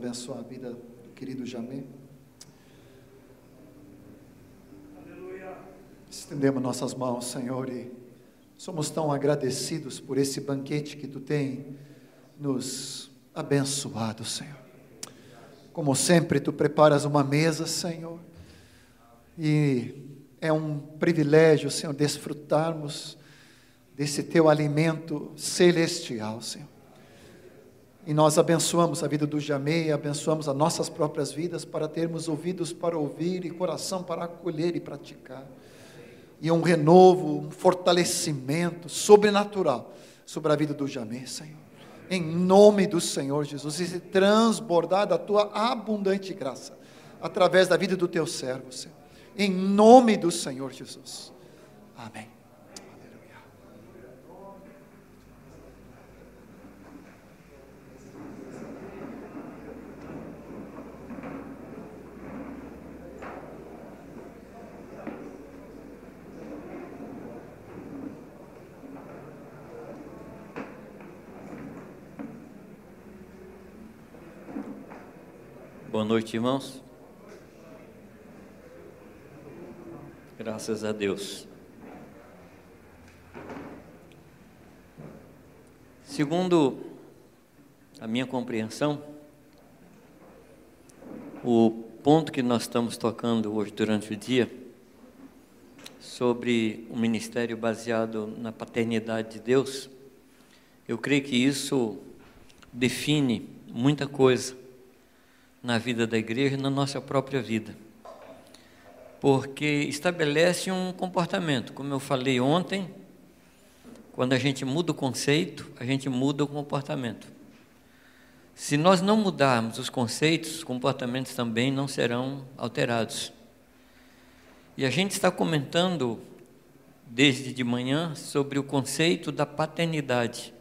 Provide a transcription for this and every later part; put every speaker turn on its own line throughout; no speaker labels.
abençoar a vida do querido Jamê. Estendemos nossas mãos, Senhor, e somos tão agradecidos por esse banquete que Tu tem nos abençoado, Senhor. Como sempre, Tu preparas uma mesa, Senhor, e é um privilégio, Senhor, desfrutarmos desse Teu alimento celestial, Senhor. E nós abençoamos a vida do Jamei, abençoamos as nossas próprias vidas para termos ouvidos para ouvir e coração para acolher e praticar. E um renovo, um fortalecimento sobrenatural sobre a vida do Jamei, Senhor. Em nome do Senhor Jesus, e se transbordar da tua abundante graça através da vida do teu servo, Senhor. Em nome do Senhor Jesus. Amém.
Boa noite, irmãos. Graças a Deus. Segundo a minha compreensão, o ponto que nós estamos tocando hoje durante o dia, sobre o ministério baseado na paternidade de Deus, eu creio que isso define muita coisa na vida da igreja e na nossa própria vida. Porque estabelece um comportamento, como eu falei ontem, quando a gente muda o conceito, a gente muda o comportamento. Se nós não mudarmos os conceitos, os comportamentos também não serão alterados. E a gente está comentando desde de manhã sobre o conceito da paternidade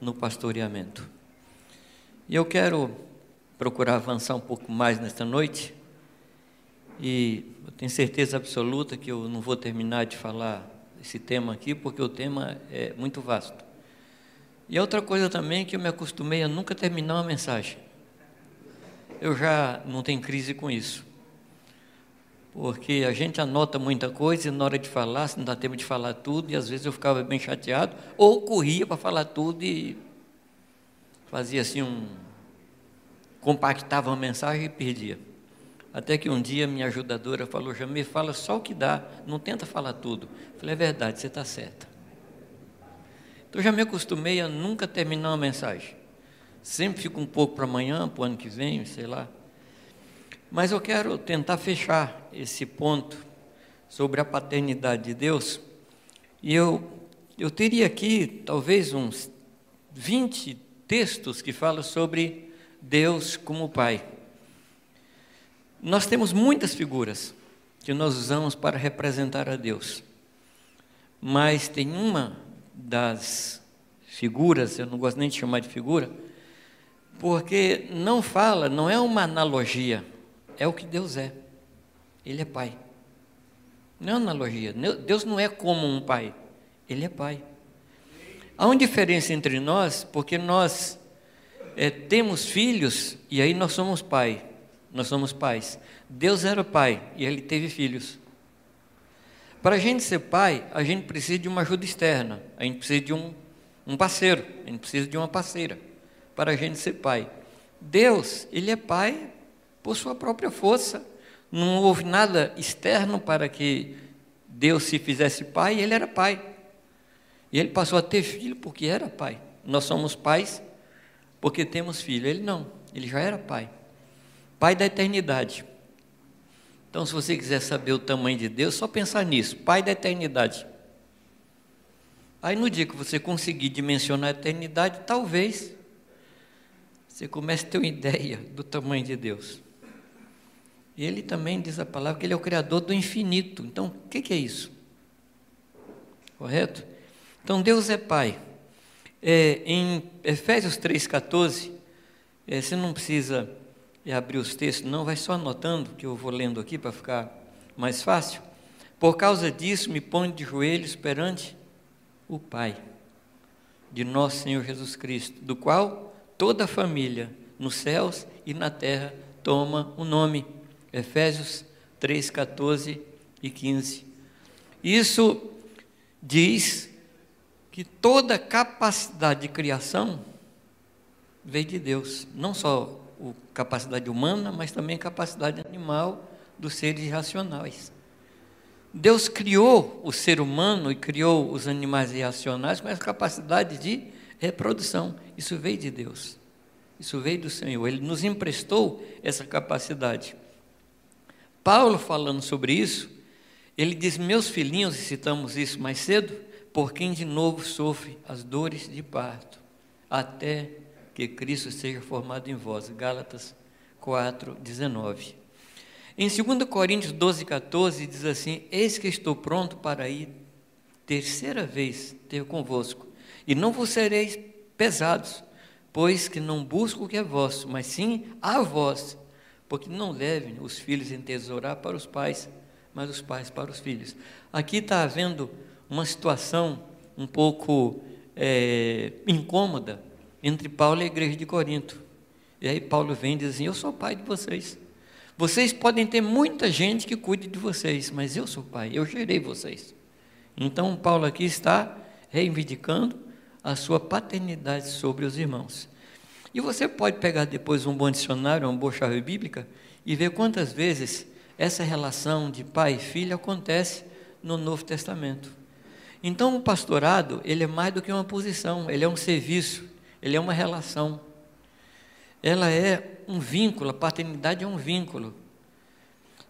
no pastoreamento. E eu quero procurar avançar um pouco mais nesta noite. E eu tenho certeza absoluta que eu não vou terminar de falar esse tema aqui, porque o tema é muito vasto. E outra coisa também que eu me acostumei a nunca terminar uma mensagem. Eu já não tenho crise com isso. Porque a gente anota muita coisa e na hora de falar, se não dá tempo de falar tudo, e às vezes eu ficava bem chateado, ou corria para falar tudo e fazia assim um, compactava uma mensagem e perdia. Até que um dia minha ajudadora falou, Jamê, fala só o que dá, não tenta falar tudo. Eu falei, é verdade, você está certa. Então já me acostumei a nunca terminar uma mensagem. Sempre fico um pouco para amanhã, para o ano que vem, sei lá. Mas eu quero tentar fechar esse ponto sobre a paternidade de Deus. E eu, eu teria aqui talvez uns 20 textos que falam sobre Deus como Pai. Nós temos muitas figuras que nós usamos para representar a Deus, mas tem uma das figuras, eu não gosto nem de chamar de figura, porque não fala, não é uma analogia, é o que Deus é. Ele é Pai. Não é analogia. Deus não é como um pai, ele é Pai. Há uma diferença entre nós, porque nós é, temos filhos e aí nós somos pai, nós somos pais. Deus era pai e ele teve filhos. Para a gente ser pai, a gente precisa de uma ajuda externa, a gente precisa de um, um parceiro, a gente precisa de uma parceira para a gente ser pai. Deus, ele é pai por sua própria força. Não houve nada externo para que Deus se fizesse pai, ele era pai. E ele passou a ter filho porque era pai. Nós somos pais porque temos filho. Ele não, ele já era pai. Pai da eternidade. Então, se você quiser saber o tamanho de Deus, só pensar nisso, Pai da eternidade. Aí no dia que você conseguir dimensionar a eternidade, talvez você comece a ter uma ideia do tamanho de Deus. E ele também diz a palavra que ele é o criador do infinito. Então, o que, que é isso? Correto? Então, Deus é Pai. É, em Efésios 3,14, é, você não precisa é, abrir os textos, não, vai só anotando, que eu vou lendo aqui para ficar mais fácil. Por causa disso, me ponho de joelhos perante o Pai de nosso Senhor Jesus Cristo, do qual toda a família nos céus e na terra toma um nome. Efésios 3, 14 e 15. Isso diz que toda capacidade de criação veio de Deus, não só a capacidade humana, mas também a capacidade animal dos seres racionais. Deus criou o ser humano e criou os animais irracionais com essa capacidade de reprodução. Isso veio de Deus. Isso veio do Senhor. Ele nos emprestou essa capacidade. Paulo, falando sobre isso, ele diz: Meus filhinhos, e citamos isso mais cedo, por quem de novo sofre as dores de parto, até que Cristo seja formado em vós. Gálatas 4, 19. Em 2 Coríntios 12, 14, diz assim: Eis que estou pronto para ir terceira vez ter convosco, e não vos sereis pesados, pois que não busco o que é vosso, mas sim a vós, porque não devem os filhos entesourar para os pais, mas os pais para os filhos. Aqui está havendo uma situação um pouco é, incômoda entre Paulo e a igreja de Corinto. E aí Paulo vem e diz assim: Eu sou pai de vocês. Vocês podem ter muita gente que cuide de vocês, mas eu sou pai, eu gerei vocês. Então, Paulo aqui está reivindicando a sua paternidade sobre os irmãos. E você pode pegar depois um bom dicionário, uma boa chave bíblica, e ver quantas vezes essa relação de pai e filho acontece no Novo Testamento. Então, o pastorado, ele é mais do que uma posição, ele é um serviço, ele é uma relação. Ela é um vínculo, a paternidade é um vínculo.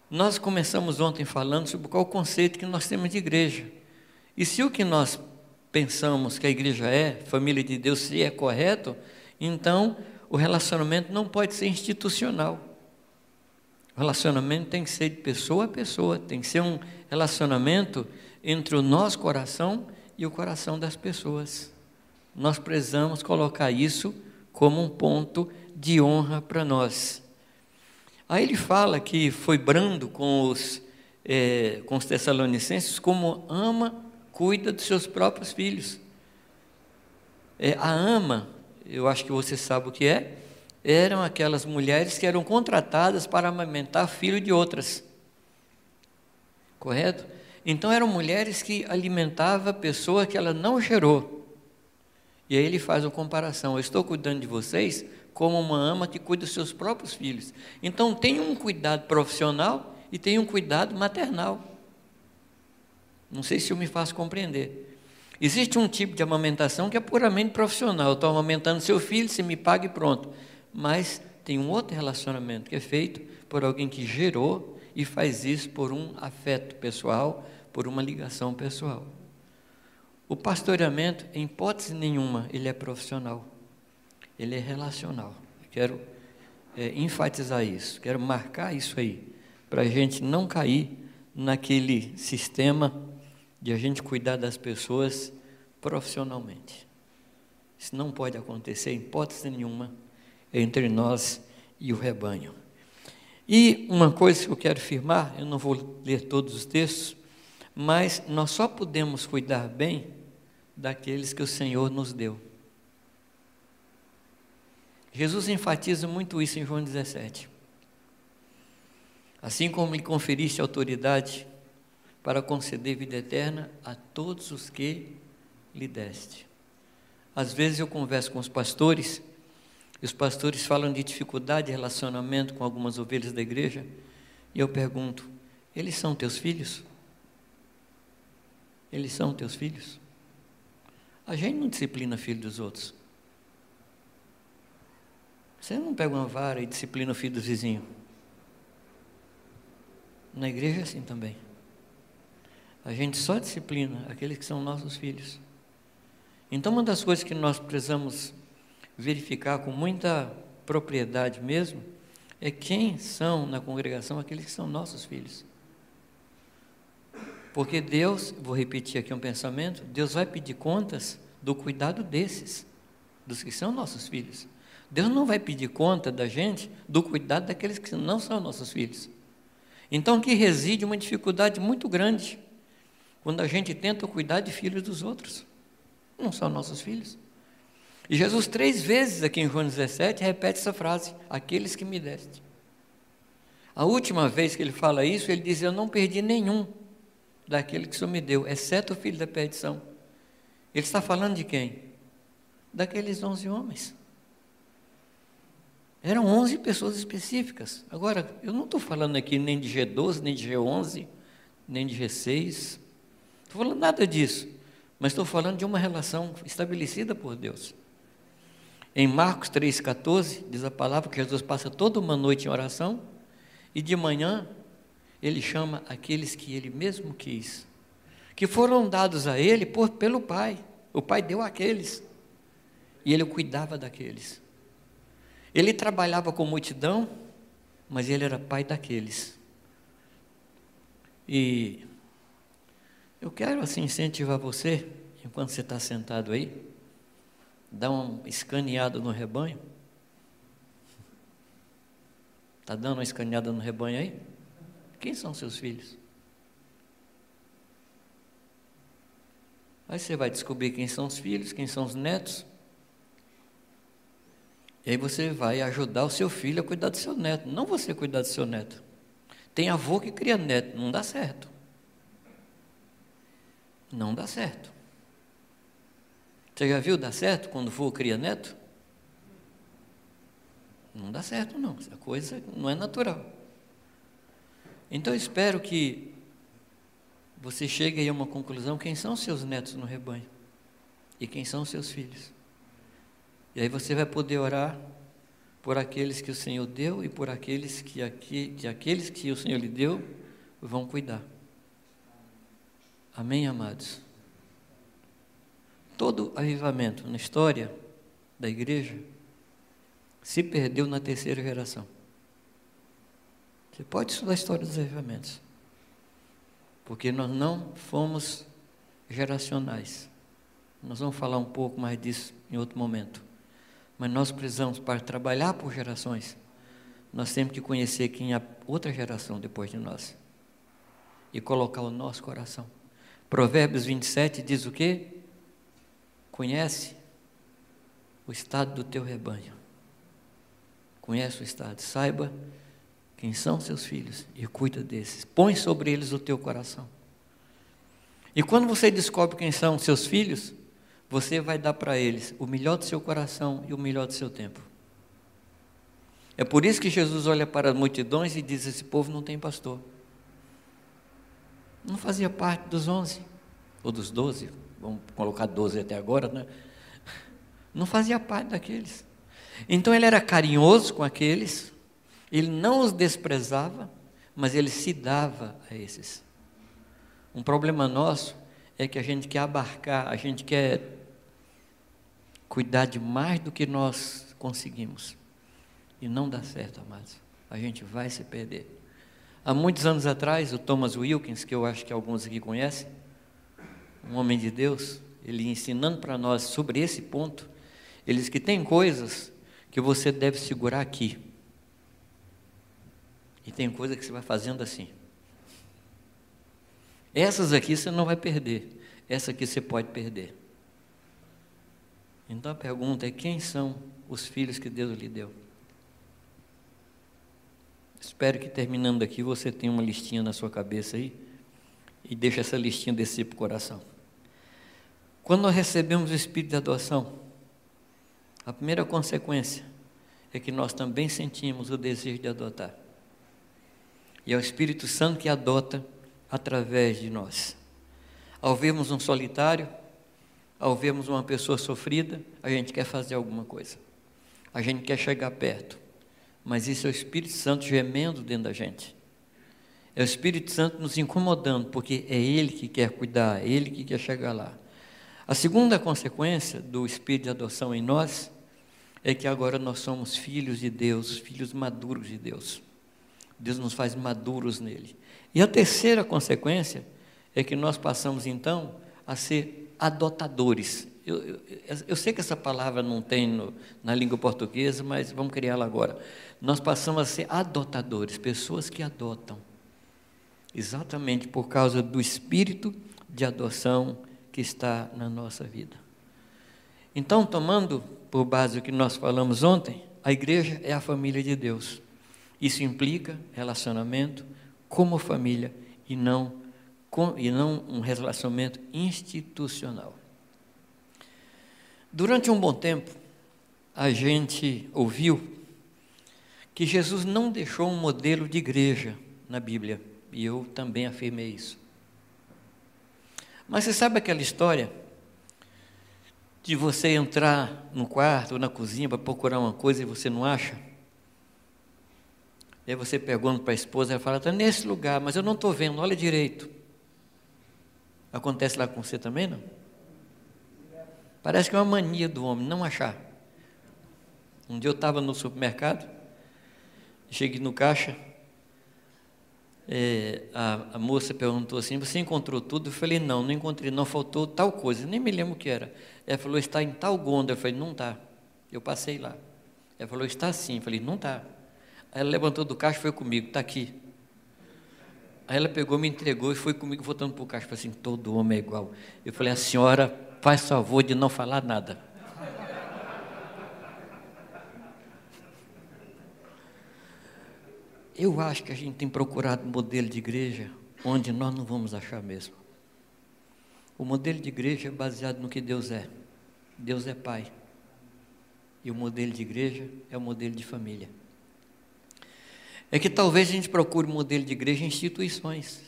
Nós começamos ontem falando sobre qual o conceito que nós temos de igreja. E se o que nós pensamos que a igreja é, família de Deus, se é correto, então o relacionamento não pode ser institucional. O relacionamento tem que ser de pessoa a pessoa, tem que ser um relacionamento entre o nosso coração e o coração das pessoas. Nós precisamos colocar isso como um ponto de honra para nós. Aí ele fala que foi brando com os, é, com os Tessalonicenses, como ama, cuida dos seus próprios filhos. É, a ama, eu acho que você sabe o que é, eram aquelas mulheres que eram contratadas para amamentar filho de outras. Correto? Então eram mulheres que alimentavam a pessoa que ela não gerou. E aí ele faz uma comparação. Eu estou cuidando de vocês como uma ama que cuida dos seus próprios filhos. Então, tem um cuidado profissional e tem um cuidado maternal. Não sei se eu me faço compreender. Existe um tipo de amamentação que é puramente profissional. Eu estou amamentando seu filho, se me paga e pronto. Mas tem um outro relacionamento que é feito por alguém que gerou e faz isso por um afeto pessoal, por uma ligação pessoal. O pastoreamento, em hipótese nenhuma, ele é profissional ele é relacional. quero é, enfatizar isso, quero marcar isso aí, para a gente não cair naquele sistema de a gente cuidar das pessoas profissionalmente. Isso não pode acontecer, em hipótese nenhuma, entre nós e o rebanho. E uma coisa que eu quero afirmar, eu não vou ler todos os textos, mas nós só podemos cuidar bem daqueles que o Senhor nos deu. Jesus enfatiza muito isso em João 17. Assim como lhe conferiste autoridade para conceder vida eterna a todos os que lhe deste. Às vezes eu converso com os pastores, e os pastores falam de dificuldade de relacionamento com algumas ovelhas da igreja, e eu pergunto: eles são teus filhos? Eles são teus filhos? A gente não disciplina filho dos outros. Você não pega uma vara e disciplina o filho do vizinho. Na igreja é assim também. A gente só disciplina aqueles que são nossos filhos. Então, uma das coisas que nós precisamos verificar com muita propriedade mesmo é quem são na congregação aqueles que são nossos filhos. Porque Deus, vou repetir aqui um pensamento, Deus vai pedir contas do cuidado desses, dos que são nossos filhos. Deus não vai pedir conta da gente do cuidado daqueles que não são nossos filhos. Então aqui reside uma dificuldade muito grande quando a gente tenta cuidar de filhos dos outros. Não são nossos filhos. E Jesus, três vezes aqui em João 17, repete essa frase: aqueles que me deste. A última vez que ele fala isso, ele diz: Eu não perdi nenhum daquele que o Senhor me deu, exceto o filho da perdição. Ele está falando de quem? Daqueles onze homens. Eram onze pessoas específicas. Agora, eu não estou falando aqui nem de G12, nem de G11, nem de G6. Estou falando nada disso. Mas estou falando de uma relação estabelecida por Deus. Em Marcos 3,14, diz a palavra que Jesus passa toda uma noite em oração e de manhã ele chama aqueles que ele mesmo quis, que foram dados a ele por, pelo Pai. O Pai deu aqueles e ele cuidava daqueles. Ele trabalhava com multidão, mas ele era pai daqueles. E eu quero assim incentivar você, enquanto você está sentado aí, dar um escaneado no rebanho. Está dando uma escaneada no rebanho aí? Quem são seus filhos? Aí você vai descobrir quem são os filhos, quem são os netos. E aí você vai ajudar o seu filho a cuidar do seu neto, não você cuidar do seu neto. Tem avô que cria neto, não dá certo. Não dá certo. Você já viu dar certo quando vô cria neto? Não dá certo, não. Essa coisa não é natural. Então eu espero que você chegue aí a uma conclusão: quem são seus netos no rebanho? E quem são seus filhos? E aí você vai poder orar por aqueles que o Senhor deu e por aqueles que, aqui, que aqueles que o Senhor lhe deu vão cuidar. Amém, amados? Todo avivamento na história da igreja se perdeu na terceira geração. Você pode estudar a história dos avivamentos. Porque nós não fomos geracionais. Nós vamos falar um pouco mais disso em outro momento. Mas nós precisamos, para trabalhar por gerações, nós temos que conhecer quem é a outra geração depois de nós. E colocar o nosso coração. Provérbios 27 diz o quê? Conhece o estado do teu rebanho conhece o estado, saiba quem são seus filhos e cuida desses. Põe sobre eles o teu coração. E quando você descobre quem são seus filhos, você vai dar para eles o melhor do seu coração e o melhor do seu tempo. É por isso que Jesus olha para as multidões e diz: Esse povo não tem pastor. Não fazia parte dos onze, ou dos doze, vamos colocar doze até agora, né? Não fazia parte daqueles. Então ele era carinhoso com aqueles, ele não os desprezava, mas ele se dava a esses. Um problema nosso é que a gente quer abarcar, a gente quer cuidar de mais do que nós conseguimos. E não dá certo, amados. A gente vai se perder. Há muitos anos atrás, o Thomas Wilkins, que eu acho que alguns aqui conhecem, um homem de Deus, ele ensinando para nós sobre esse ponto, ele diz que tem coisas que você deve segurar aqui. E tem coisa que você vai fazendo assim. Essas aqui você não vai perder. Essa aqui você pode perder. Então a pergunta é: quem são os filhos que Deus lhe deu? Espero que terminando aqui você tenha uma listinha na sua cabeça aí e deixe essa listinha descer para o coração. Quando nós recebemos o Espírito de adoção, a primeira consequência é que nós também sentimos o desejo de adotar. E é o Espírito Santo que adota através de nós. Ao vermos um solitário, ao vermos uma pessoa sofrida, a gente quer fazer alguma coisa. A gente quer chegar perto. Mas isso é o Espírito Santo gemendo dentro da gente. É o Espírito Santo nos incomodando, porque é Ele que quer cuidar, é Ele que quer chegar lá. A segunda consequência do Espírito de adoção em nós é que agora nós somos filhos de Deus, filhos maduros de Deus. Deus nos faz maduros nele. E a terceira consequência é que nós passamos então a ser adotadores. Eu, eu, eu sei que essa palavra não tem no, na língua portuguesa, mas vamos criá-la agora. Nós passamos a ser adotadores, pessoas que adotam. Exatamente por causa do espírito de adoção que está na nossa vida. Então, tomando por base o que nós falamos ontem, a igreja é a família de Deus. Isso implica relacionamento como família e não, com, e não um relacionamento institucional. Durante um bom tempo, a gente ouviu que Jesus não deixou um modelo de igreja na Bíblia, e eu também afirmei isso. Mas você sabe aquela história de você entrar no quarto ou na cozinha para procurar uma coisa e você não acha? E aí você pergunta para a esposa, ela fala, está nesse lugar, mas eu não estou vendo, olha direito. Acontece lá com você também, não? Parece que é uma mania do homem, não achar. Um dia eu estava no supermercado, cheguei no caixa, é, a, a, moça perguntou assim: Você encontrou tudo? Eu falei: Não, não encontrei, não, faltou tal coisa, nem me lembro o que era. Ela falou: Está em tal gonda. Eu falei: Não está. Eu passei lá. Ela falou: Está sim. Eu falei: Não está. Aí ela levantou do caixa e foi comigo: Está aqui. Aí ela pegou, me entregou e foi comigo voltando para o caixa. Falei assim: Todo homem é igual. Eu falei: A senhora faz favor de não falar nada. Eu acho que a gente tem procurado um modelo de igreja onde nós não vamos achar mesmo. O modelo de igreja é baseado no que Deus é. Deus é Pai. E o modelo de igreja é o modelo de família. É que talvez a gente procure um modelo de igreja em instituições.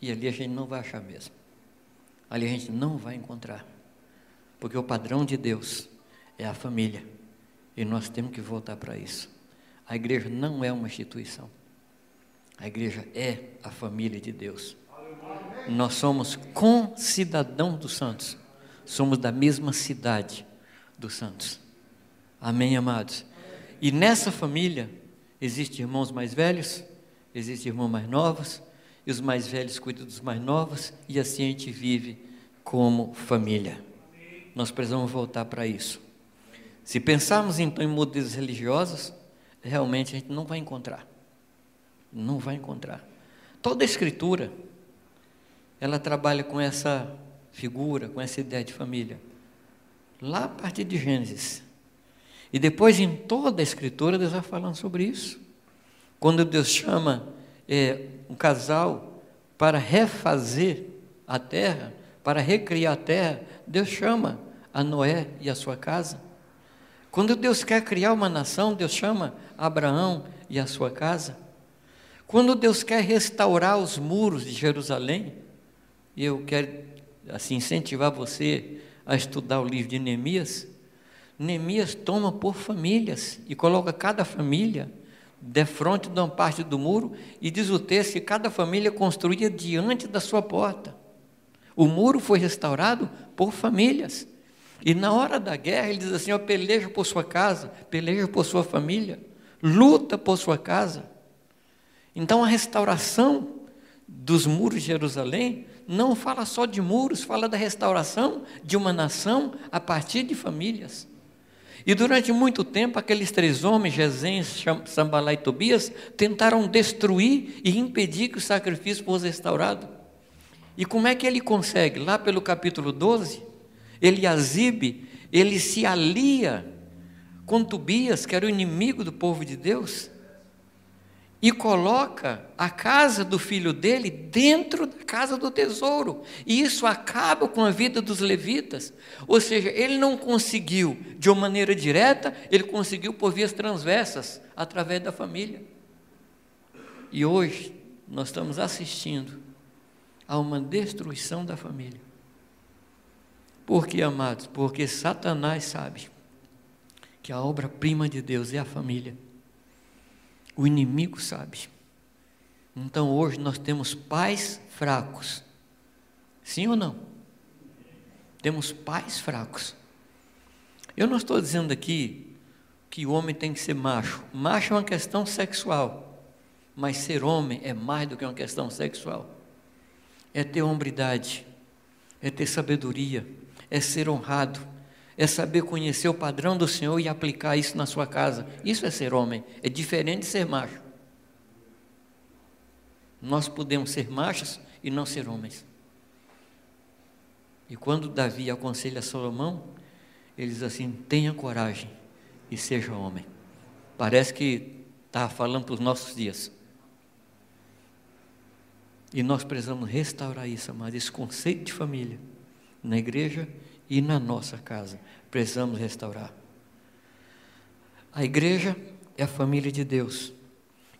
E ali a gente não vai achar mesmo. Ali a gente não vai encontrar. Porque o padrão de Deus é a família. E nós temos que voltar para isso. A igreja não é uma instituição. A igreja é a família de Deus. Nós somos concidadãos dos santos. Somos da mesma cidade dos santos. Amém, amados? E nessa família existem irmãos mais velhos, existem irmãos mais novos, e os mais velhos cuidam dos mais novos, e assim a gente vive como família. Nós precisamos voltar para isso. Se pensarmos então em modelos religiosos, realmente a gente não vai encontrar. Não vai encontrar. Toda a escritura, ela trabalha com essa figura, com essa ideia de família. Lá a partir de Gênesis. E depois em toda a escritura Deus vai falando sobre isso. Quando Deus chama é, um casal para refazer a terra, para recriar a terra, Deus chama a Noé e a sua casa. Quando Deus quer criar uma nação, Deus chama Abraão e a sua casa. Quando Deus quer restaurar os muros de Jerusalém, eu quero assim incentivar você a estudar o livro de Neemias, Neemias toma por famílias e coloca cada família de frente de uma parte do muro e diz o texto que cada família construía diante da sua porta. O muro foi restaurado por famílias. E na hora da guerra, ele diz assim: ó, peleja por sua casa, peleja por sua família, luta por sua casa. Então a restauração dos muros de Jerusalém não fala só de muros, fala da restauração de uma nação a partir de famílias. E durante muito tempo, aqueles três homens, Gesem, Sambalá e Tobias, tentaram destruir e impedir que o sacrifício fosse restaurado. E como é que ele consegue? Lá pelo capítulo 12, Eliasibe, ele se alia com Tobias, que era o inimigo do povo de Deus, e coloca a casa do filho dele dentro da casa do tesouro. E isso acaba com a vida dos levitas. Ou seja, ele não conseguiu de uma maneira direta, ele conseguiu por vias transversas, através da família. E hoje nós estamos assistindo a uma destruição da família. Por que, amados? Porque Satanás sabe que a obra-prima de Deus é a família. O inimigo sabe. Então hoje nós temos pais fracos. Sim ou não? Temos pais fracos. Eu não estou dizendo aqui que o homem tem que ser macho. Macho é uma questão sexual. Mas ser homem é mais do que uma questão sexual. É ter hombridade, é ter sabedoria, é ser honrado, é saber conhecer o padrão do Senhor e aplicar isso na sua casa. Isso é ser homem, é diferente de ser macho. Nós podemos ser machos e não ser homens. E quando Davi aconselha Salomão, ele diz assim: tenha coragem e seja homem. Parece que está falando para os nossos dias. E nós precisamos restaurar isso, amado, esse conceito de família, na igreja e na nossa casa. Precisamos restaurar. A igreja é a família de Deus.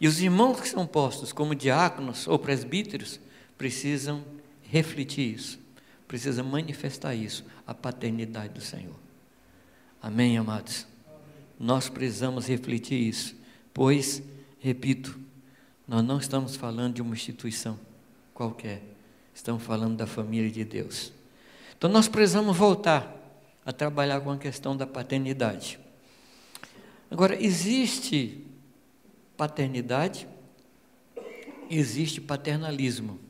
E os irmãos que são postos como diáconos ou presbíteros precisam refletir isso, precisam manifestar isso, a paternidade do Senhor. Amém, amados? Nós precisamos refletir isso, pois, repito, nós não estamos falando de uma instituição qualquer, estamos falando da família de Deus. Então nós precisamos voltar a trabalhar com a questão da paternidade. Agora, existe paternidade, existe paternalismo.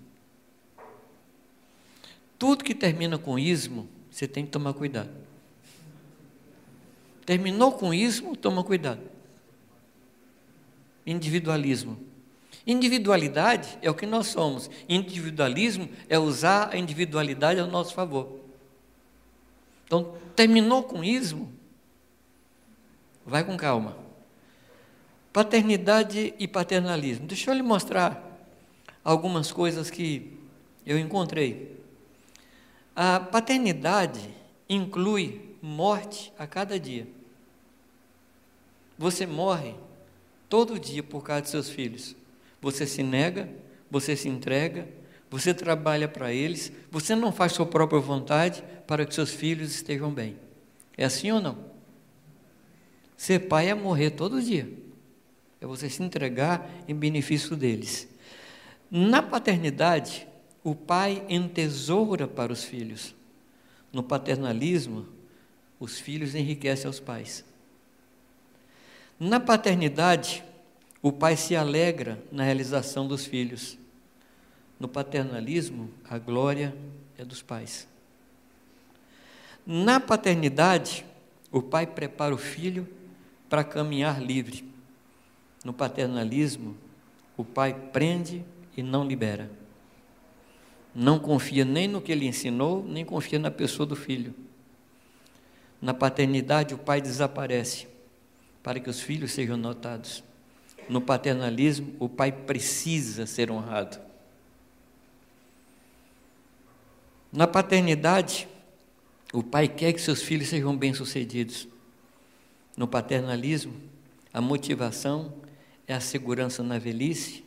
Tudo que termina com ismo, você tem que tomar cuidado. Terminou com ismo, toma cuidado. Individualismo. Individualidade é o que nós somos. Individualismo é usar a individualidade ao nosso favor. Então, terminou com ismo, vai com calma. Paternidade e paternalismo. Deixa eu lhe mostrar algumas coisas que eu encontrei. A paternidade inclui morte a cada dia. Você morre todo dia por causa de seus filhos. Você se nega, você se entrega, você trabalha para eles, você não faz sua própria vontade para que seus filhos estejam bem. É assim ou não? Ser pai é morrer todo dia. É você se entregar em benefício deles. Na paternidade, o pai entesoura para os filhos. No paternalismo, os filhos enriquecem aos pais. Na paternidade, o pai se alegra na realização dos filhos. No paternalismo, a glória é dos pais. Na paternidade, o pai prepara o filho para caminhar livre. No paternalismo, o pai prende e não libera. Não confia nem no que ele ensinou, nem confia na pessoa do filho. Na paternidade, o pai desaparece para que os filhos sejam notados. No paternalismo, o pai precisa ser honrado. Na paternidade, o pai quer que seus filhos sejam bem-sucedidos. No paternalismo, a motivação é a segurança na velhice,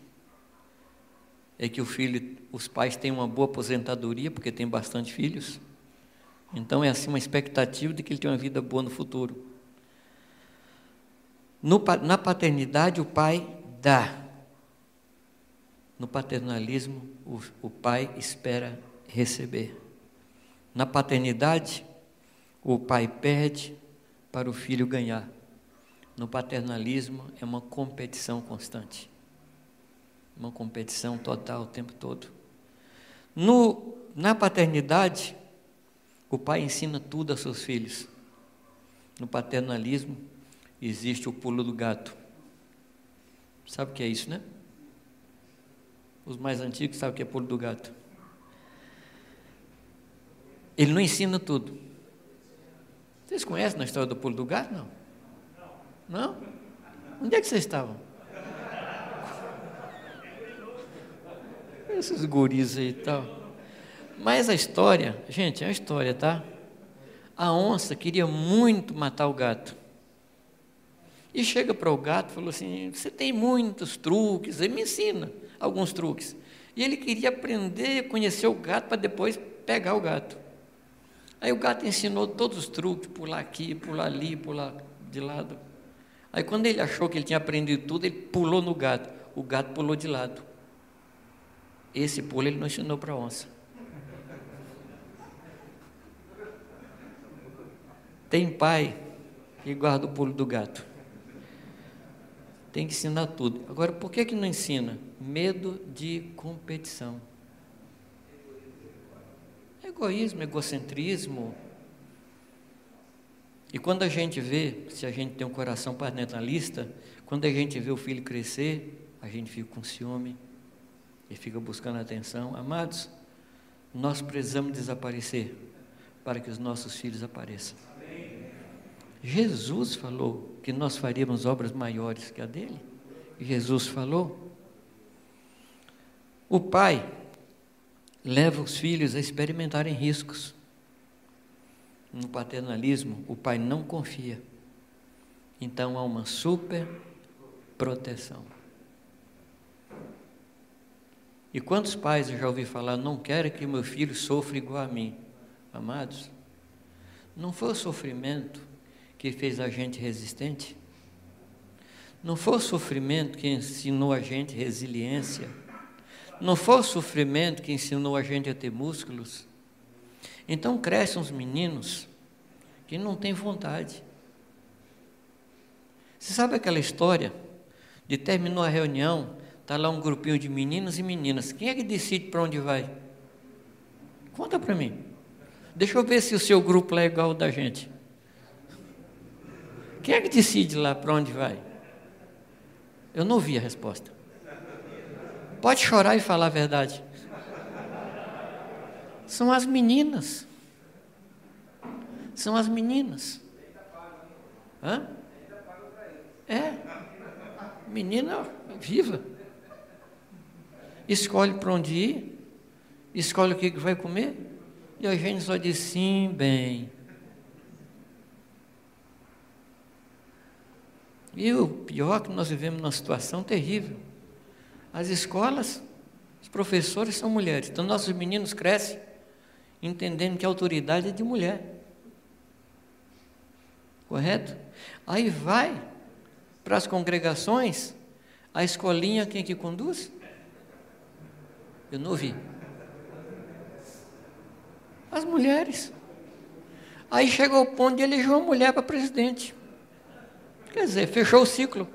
é que o filho, os pais tenham uma boa aposentadoria, porque tem bastante filhos. Então é assim uma expectativa de que ele tenha uma vida boa no futuro. No, na paternidade, o pai dá. No paternalismo, o, o pai espera receber. Na paternidade, o pai pede para o filho ganhar. No paternalismo, é uma competição constante. Uma competição total o tempo todo. No, na paternidade, o pai ensina tudo aos seus filhos. No paternalismo, existe o pulo do gato. Sabe o que é isso, né? Os mais antigos sabem o que é pulo do gato. Ele não ensina tudo. Vocês conhecem a história do pulo do gato? Não? Não? Onde é que vocês estavam? Esses guris aí e tal. Mas a história, gente, é a história, tá? A onça queria muito matar o gato. E chega para o gato e falou assim: Você tem muitos truques, ele me ensina alguns truques. E ele queria aprender, conhecer o gato para depois pegar o gato. Aí o gato ensinou todos os truques, pular aqui, pular ali, pular de lado. Aí quando ele achou que ele tinha aprendido tudo, ele pulou no gato. O gato pulou de lado. Esse pulo ele não ensinou para a onça. Tem pai que guarda o pulo do gato. Tem que ensinar tudo. Agora, por que, que não ensina? Medo de competição. Egoísmo, egocentrismo. E quando a gente vê, se a gente tem um coração parentalista, quando a gente vê o filho crescer, a gente fica com ciúme e fica buscando atenção. Amados, nós precisamos desaparecer para que os nossos filhos apareçam. Jesus falou que nós faríamos obras maiores que a dele. Jesus falou. O pai leva os filhos a experimentarem riscos. No paternalismo, o pai não confia. Então há uma super proteção. E quantos pais eu já ouvi falar, não quero que meu filho sofra igual a mim? Amados, não foi o sofrimento que fez a gente resistente? Não foi o sofrimento que ensinou a gente resiliência? Não foi o sofrimento que ensinou a gente a ter músculos? Então crescem uns meninos que não têm vontade. Você sabe aquela história de terminou a reunião, está lá um grupinho de meninos e meninas. Quem é que decide para onde vai? Conta para mim. Deixa eu ver se o seu grupo é igual ao da gente. Quem é que decide lá para onde vai? Eu não ouvi a resposta. Pode chorar e falar a verdade. São as meninas. São as meninas. Hã? É. Menina viva. Escolhe para onde ir, escolhe o que vai comer, e a gente só diz sim, bem. E o pior é que nós vivemos numa situação terrível. As escolas, os professores são mulheres. Então nossos meninos crescem entendendo que a autoridade é de mulher. Correto? Aí vai para as congregações, a escolinha quem que conduz? Eu não ouvi. As mulheres. Aí chegou ao ponto de eleger uma mulher para presidente. Quer dizer, fechou o ciclo.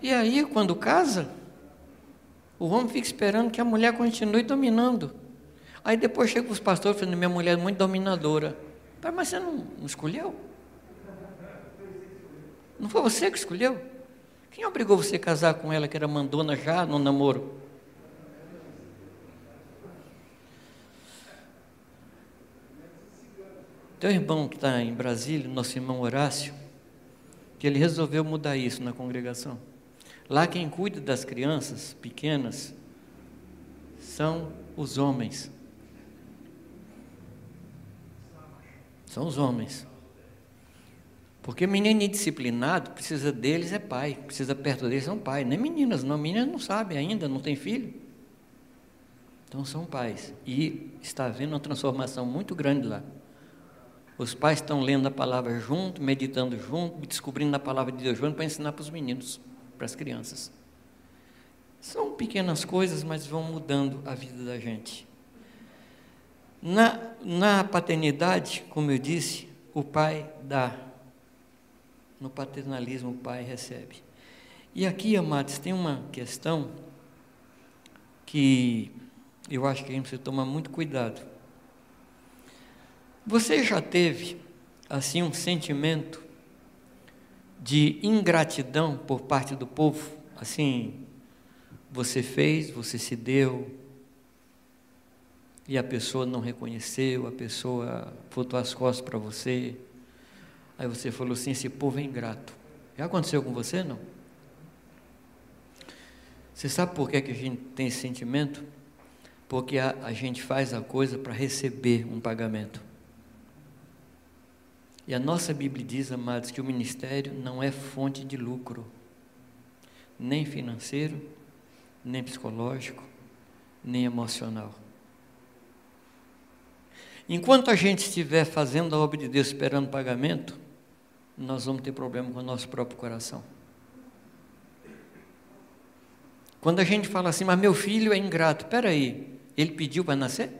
E aí, quando casa, o homem fica esperando que a mulher continue dominando. Aí depois chega os pastores falando, minha mulher é muito dominadora. Mas você não, não escolheu? Não foi você que escolheu? Quem obrigou você a casar com ela que era mandona já no namoro? Teu irmão que está em Brasília, nosso irmão Horácio, que ele resolveu mudar isso na congregação. Lá quem cuida das crianças pequenas são os homens. São os homens. Porque menino indisciplinado precisa deles é pai, precisa perto deles é um pai. Nem meninas, não, meninas não sabem ainda, não tem filho. Então são pais. E está havendo uma transformação muito grande lá. Os pais estão lendo a palavra junto, meditando junto, descobrindo a palavra de Deus junto para ensinar para os meninos, para as crianças. São pequenas coisas, mas vão mudando a vida da gente. Na, na paternidade, como eu disse, o pai dá. No paternalismo, o pai recebe. E aqui, amados, tem uma questão que eu acho que a gente precisa tomar muito cuidado. Você já teve assim um sentimento de ingratidão por parte do povo? Assim, você fez, você se deu, e a pessoa não reconheceu, a pessoa botou as costas para você. Aí você falou assim: esse povo é ingrato. Já aconteceu com você? Não? Você sabe por que, que a gente tem esse sentimento? Porque a, a gente faz a coisa para receber um pagamento. E a nossa Bíblia diz, amados, que o ministério não é fonte de lucro, nem financeiro, nem psicológico, nem emocional. Enquanto a gente estiver fazendo a obra de Deus esperando pagamento, nós vamos ter problema com o nosso próprio coração. Quando a gente fala assim, mas meu filho é ingrato, espera aí, ele pediu para nascer?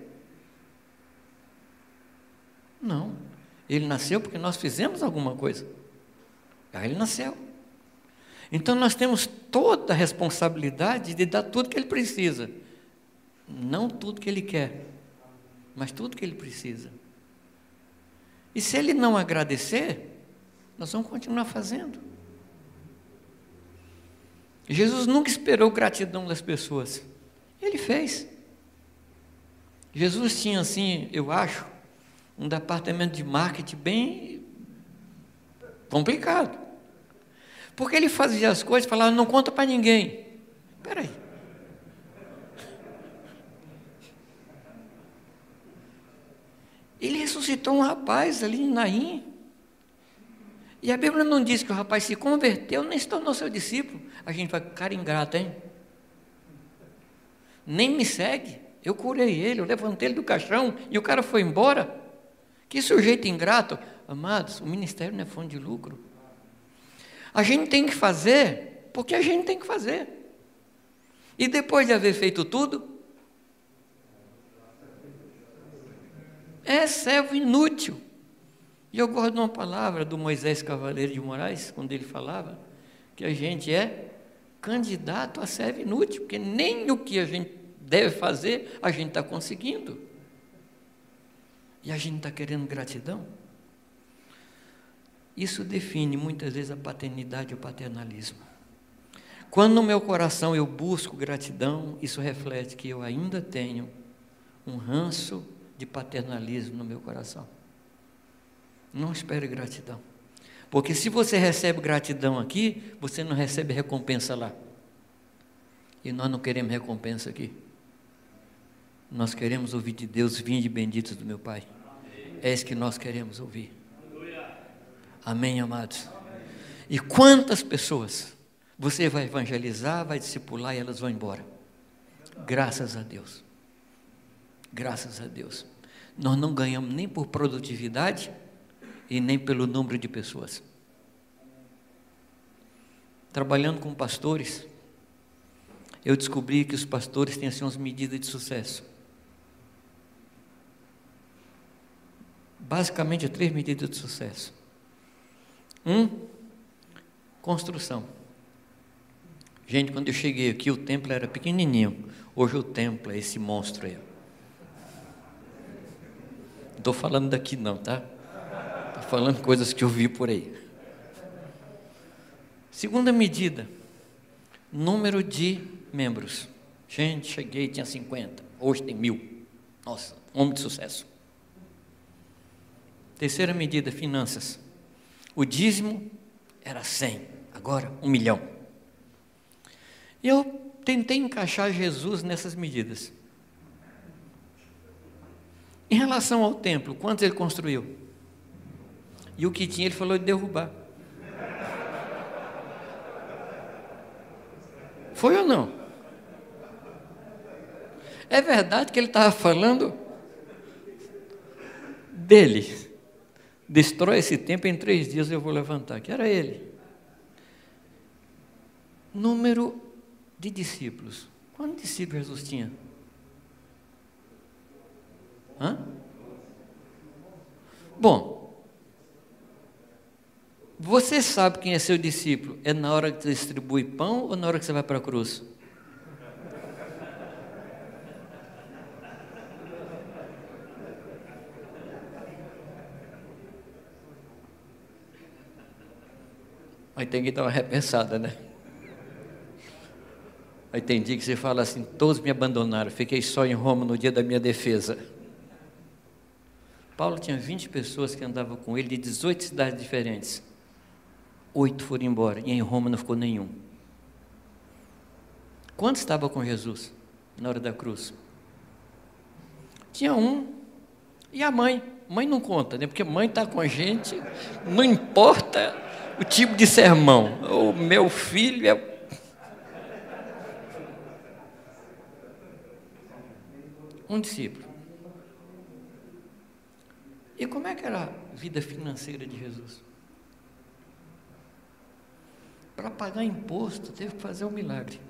Não. Ele nasceu porque nós fizemos alguma coisa. Aí ele nasceu. Então nós temos toda a responsabilidade de dar tudo que ele precisa. Não tudo que ele quer, mas tudo que ele precisa. E se ele não agradecer, nós vamos continuar fazendo. Jesus nunca esperou gratidão das pessoas. Ele fez. Jesus tinha assim, eu acho, um departamento de marketing bem complicado. Porque ele fazia as coisas e falava, não conta para ninguém. Espera aí. Ele ressuscitou um rapaz ali em Naim. E a Bíblia não diz que o rapaz se converteu nem se tornou seu discípulo. A gente vai, cara ingrato, hein? Nem me segue. Eu curei ele, eu levantei ele do caixão e o cara foi embora. Que sujeito ingrato. Amados, o ministério não é fonte de lucro. A gente tem que fazer porque a gente tem que fazer. E depois de haver feito tudo, é servo inútil. E eu gosto de uma palavra do Moisés Cavaleiro de Moraes, quando ele falava que a gente é candidato a servo inútil, porque nem o que a gente deve fazer a gente está conseguindo. E a gente está querendo gratidão. Isso define muitas vezes a paternidade e o paternalismo. Quando no meu coração eu busco gratidão, isso reflete que eu ainda tenho um ranço de paternalismo no meu coração. Não espere gratidão. Porque se você recebe gratidão aqui, você não recebe recompensa lá. E nós não queremos recompensa aqui. Nós queremos ouvir de Deus, vinde benditos do meu Pai. É isso que nós queremos ouvir. Amém, amados? E quantas pessoas você vai evangelizar, vai discipular e elas vão embora? Graças a Deus. Graças a Deus. Nós não ganhamos nem por produtividade e nem pelo número de pessoas. Trabalhando com pastores, eu descobri que os pastores têm assim umas medidas de sucesso. Basicamente, três medidas de sucesso. Um, construção. Gente, quando eu cheguei aqui, o templo era pequenininho. Hoje o templo é esse monstro aí. Não estou falando daqui não, tá? Estou falando coisas que eu vi por aí. Segunda medida, número de membros. Gente, cheguei, tinha 50, hoje tem mil. Nossa, homem de sucesso. Terceira medida, finanças. O dízimo era 100, agora um milhão. Eu tentei encaixar Jesus nessas medidas. Em relação ao templo, quantos ele construiu? E o que tinha, ele falou de derrubar. Foi ou não? É verdade que ele estava falando dele. Destrói esse templo, em três dias eu vou levantar. Que era ele. Número de discípulos. Quantos discípulos Jesus tinha? Hã? Bom, você sabe quem é seu discípulo? É na hora que você distribui pão ou na hora que você vai para a cruz? Aí tem que dar uma repensada, né? Aí tem dia que você fala assim: todos me abandonaram, fiquei só em Roma no dia da minha defesa. Paulo tinha 20 pessoas que andavam com ele de 18 cidades diferentes. Oito foram embora e em Roma não ficou nenhum. Quantos estavam com Jesus na hora da cruz? Tinha um e a mãe. Mãe não conta, né? Porque mãe está com a gente, não importa o tipo de sermão. O meu filho é. Um discípulo. E como é que era a vida financeira de Jesus? Para pagar imposto, teve que fazer um milagre.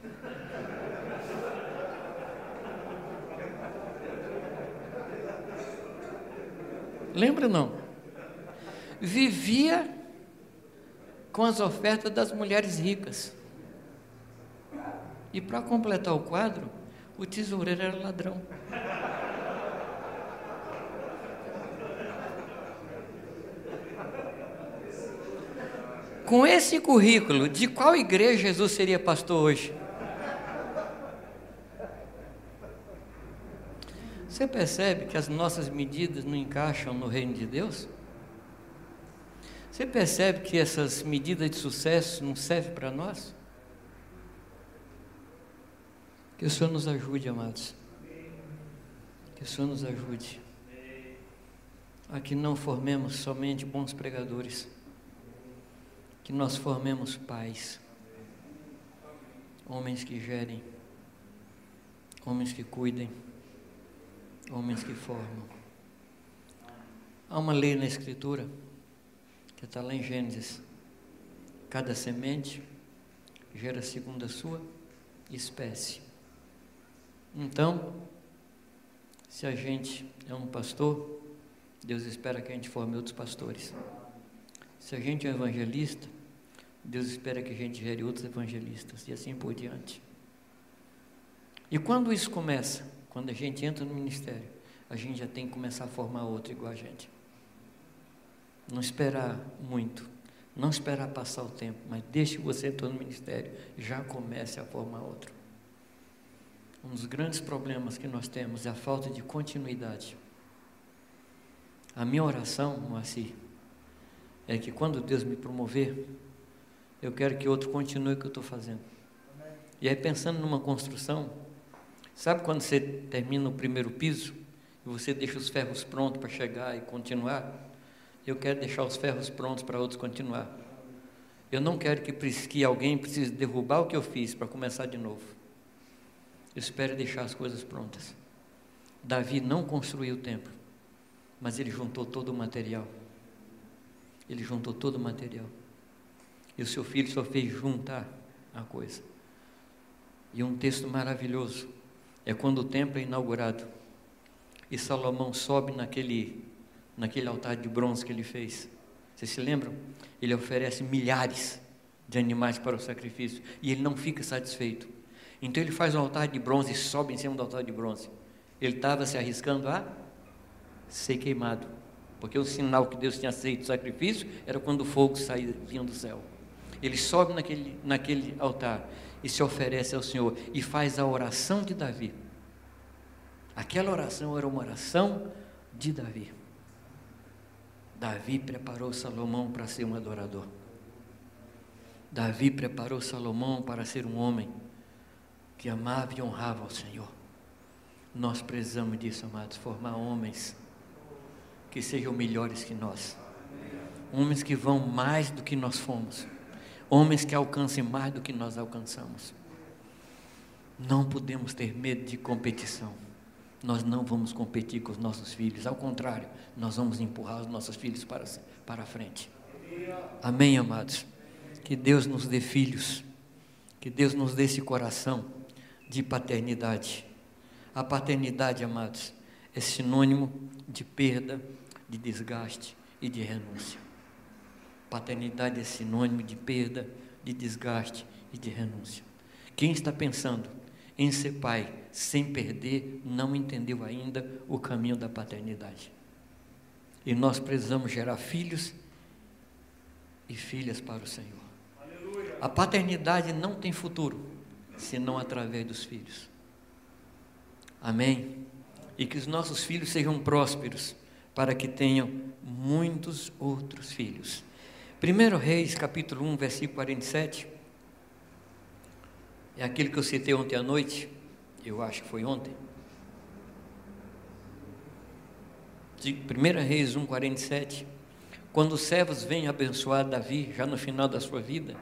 Lembra não? Vivia com as ofertas das mulheres ricas. E para completar o quadro, o tesoureiro era ladrão. Com esse currículo, de qual igreja Jesus seria pastor hoje? Você percebe que as nossas medidas não encaixam no reino de Deus? Você percebe que essas medidas de sucesso não servem para nós? Que o Senhor nos ajude, amados. Que o Senhor nos ajude a que não formemos somente bons pregadores, que nós formemos pais, homens que gerem, homens que cuidem, homens que formam. Há uma lei na Escritura, que está lá em Gênesis: cada semente gera segundo a sua espécie. Então, se a gente é um pastor, Deus espera que a gente forme outros pastores. Se a gente é um evangelista, Deus espera que a gente gere outros evangelistas e assim por diante. E quando isso começa? Quando a gente entra no ministério, a gente já tem que começar a formar outro igual a gente. Não esperar muito, não esperar passar o tempo, mas deixe que você entrou no ministério, já comece a formar outro. Um dos grandes problemas que nós temos é a falta de continuidade. A minha oração, Moacir, é que quando Deus me promover, eu quero que outro continue o que eu estou fazendo. E aí, pensando numa construção, sabe quando você termina o primeiro piso e você deixa os ferros prontos para chegar e continuar? Eu quero deixar os ferros prontos para outros continuar. Eu não quero que, que alguém precise derrubar o que eu fiz para começar de novo. Eu espero deixar as coisas prontas. Davi não construiu o templo, mas ele juntou todo o material. Ele juntou todo o material. E o seu filho só fez juntar a coisa. E um texto maravilhoso é quando o templo é inaugurado e Salomão sobe naquele, naquele altar de bronze que ele fez. Vocês se lembram? Ele oferece milhares de animais para o sacrifício e ele não fica satisfeito. Então ele faz um altar de bronze e sobe em cima do altar de bronze. Ele estava se arriscando a ser queimado, porque o sinal que Deus tinha aceito o sacrifício era quando o fogo saía vinha do céu. Ele sobe naquele, naquele altar e se oferece ao Senhor e faz a oração de Davi. Aquela oração era uma oração de Davi. Davi preparou Salomão para ser um adorador. Davi preparou Salomão para ser um homem que amava e honrava ao Senhor. Nós precisamos disso, amados, formar homens que sejam melhores que nós, homens que vão mais do que nós fomos, homens que alcancem mais do que nós alcançamos. Não podemos ter medo de competição. Nós não vamos competir com os nossos filhos, ao contrário, nós vamos empurrar os nossos filhos para, para frente. Amém, amados? Que Deus nos dê filhos, que Deus nos dê esse coração de paternidade. A paternidade, amados, é sinônimo de perda, de desgaste e de renúncia. Paternidade é sinônimo de perda, de desgaste e de renúncia. Quem está pensando em ser pai sem perder, não entendeu ainda o caminho da paternidade. E nós precisamos gerar filhos e filhas para o Senhor. A paternidade não tem futuro senão através dos filhos. Amém? E que os nossos filhos sejam prósperos, para que tenham muitos outros filhos. 1 Reis, capítulo 1, versículo 47, é aquele que eu citei ontem à noite, eu acho que foi ontem. 1 Reis 1, 47, quando os servos vêm abençoar Davi, já no final da sua vida,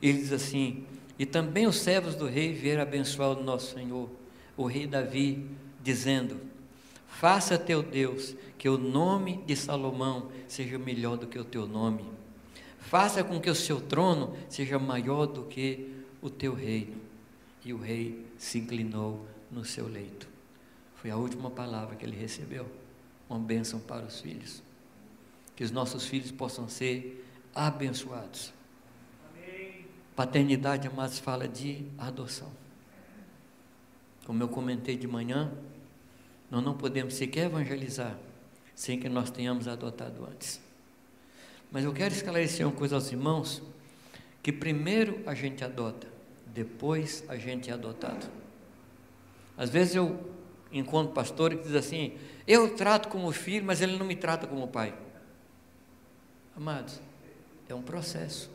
ele diz assim: e também os servos do rei vieram abençoar o nosso Senhor, o rei Davi, dizendo: Faça teu Deus que o nome de Salomão seja melhor do que o teu nome. Faça com que o seu trono seja maior do que o teu reino. E o rei se inclinou no seu leito. Foi a última palavra que ele recebeu. Uma bênção para os filhos. Que os nossos filhos possam ser abençoados Paternidade, amados, fala de adoção. Como eu comentei de manhã, nós não podemos sequer evangelizar sem que nós tenhamos adotado antes. Mas eu quero esclarecer uma coisa aos irmãos: que primeiro a gente adota, depois a gente é adotado. Às vezes eu encontro pastor que diz assim: Eu trato como filho, mas ele não me trata como pai. Amados, é um processo.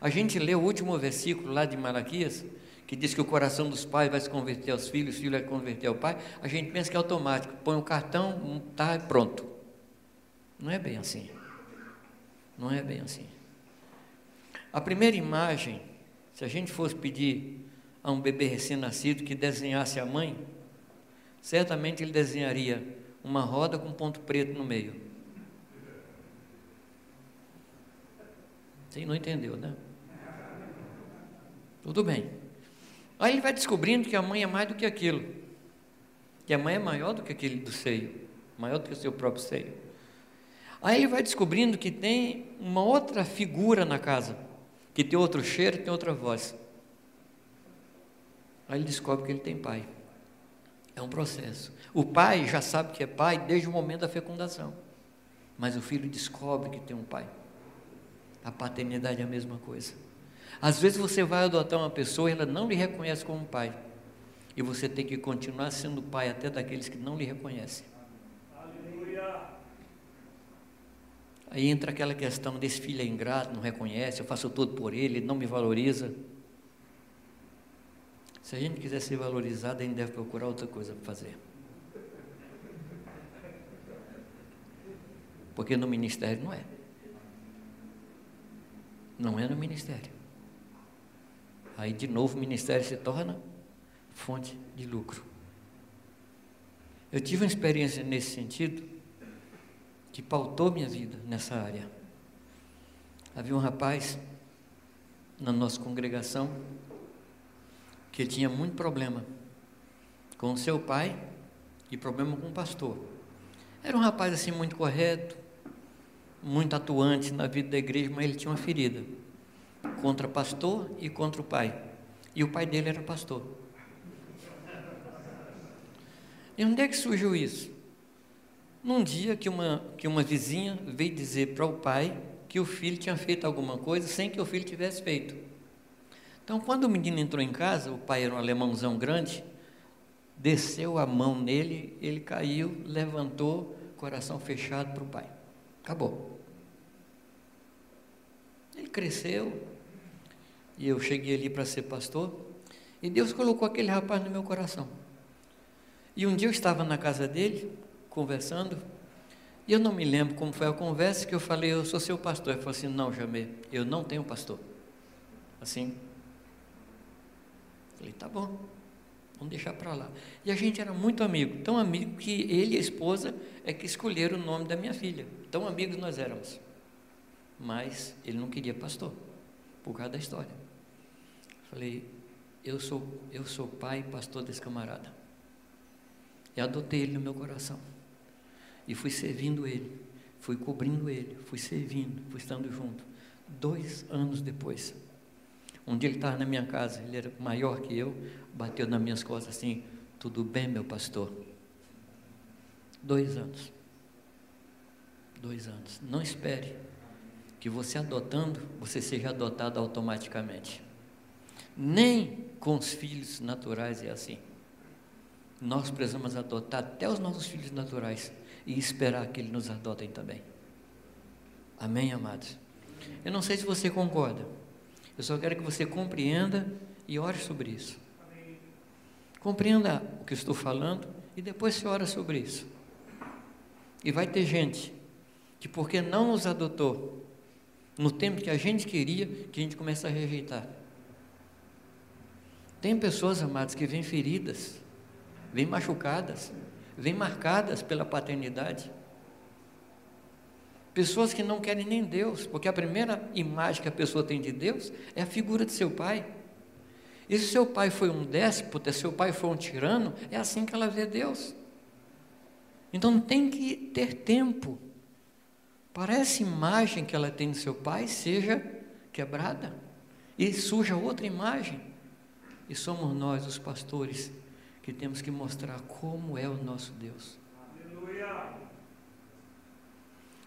A gente lê o último versículo lá de Malaquias, que diz que o coração dos pais vai se converter aos filhos, o filho vai converter ao pai. A gente pensa que é automático, põe o cartão, tá pronto. Não é bem assim. Não é bem assim. A primeira imagem, se a gente fosse pedir a um bebê recém-nascido que desenhasse a mãe, certamente ele desenharia uma roda com ponto preto no meio. Você não entendeu, né? Tudo bem. Aí ele vai descobrindo que a mãe é mais do que aquilo. Que a mãe é maior do que aquele do seio, maior do que o seu próprio seio. Aí ele vai descobrindo que tem uma outra figura na casa, que tem outro cheiro, tem outra voz. Aí ele descobre que ele tem pai. É um processo. O pai já sabe que é pai desde o momento da fecundação. Mas o filho descobre que tem um pai. A paternidade é a mesma coisa. Às vezes você vai adotar uma pessoa e ela não lhe reconhece como pai. E você tem que continuar sendo pai até daqueles que não lhe reconhecem. Aí entra aquela questão desse filho é ingrato, não reconhece, eu faço tudo por ele, ele não me valoriza. Se a gente quiser ser valorizado, a gente deve procurar outra coisa para fazer. Porque no ministério não é. Não é no ministério. Aí de novo o ministério se torna fonte de lucro. Eu tive uma experiência nesse sentido que pautou minha vida nessa área. Havia um rapaz na nossa congregação que tinha muito problema com seu pai e problema com o pastor. Era um rapaz assim muito correto, muito atuante na vida da igreja, mas ele tinha uma ferida contra pastor e contra o pai. E o pai dele era pastor. E onde é que surgiu isso? Num dia que uma, que uma vizinha veio dizer para o pai que o filho tinha feito alguma coisa sem que o filho tivesse feito. Então, quando o menino entrou em casa, o pai era um alemãozão grande, desceu a mão nele, ele caiu, levantou, coração fechado para o pai. Acabou. Ele cresceu, e eu cheguei ali para ser pastor, e Deus colocou aquele rapaz no meu coração. E um dia eu estava na casa dele, conversando, e eu não me lembro como foi a conversa que eu falei, eu sou seu pastor. Ele falou assim, não, Jamê, eu não tenho pastor. Assim. Falei, tá bom, vamos deixar para lá. E a gente era muito amigo, tão amigo que ele e a esposa é que escolheram o nome da minha filha. Tão amigos nós éramos. Mas ele não queria pastor, por causa da história. Falei, eu sou, eu sou pai e pastor desse camarada. E adotei ele no meu coração. E fui servindo ele, fui cobrindo ele, fui servindo, fui estando junto. Dois anos depois, um dia ele estava na minha casa, ele era maior que eu, bateu nas minhas costas assim: Tudo bem, meu pastor? Dois anos. Dois anos. Não espere que você adotando, você seja adotado automaticamente. Nem com os filhos naturais é assim. Nós precisamos adotar até os nossos filhos naturais e esperar que Ele nos adotem também. Amém, amados? Eu não sei se você concorda. Eu só quero que você compreenda e ore sobre isso. Compreenda o que estou falando e depois você ora sobre isso. E vai ter gente que, porque não nos adotou no tempo que a gente queria, que a gente começa a rejeitar. Tem pessoas, amados, que vêm feridas, vêm machucadas, vêm marcadas pela paternidade. Pessoas que não querem nem Deus, porque a primeira imagem que a pessoa tem de Deus é a figura de seu pai. E se seu pai foi um déspota, se seu pai foi um tirano, é assim que ela vê Deus. Então tem que ter tempo para essa imagem que ela tem de seu pai seja quebrada e surja outra imagem. E somos nós, os pastores, que temos que mostrar como é o nosso Deus.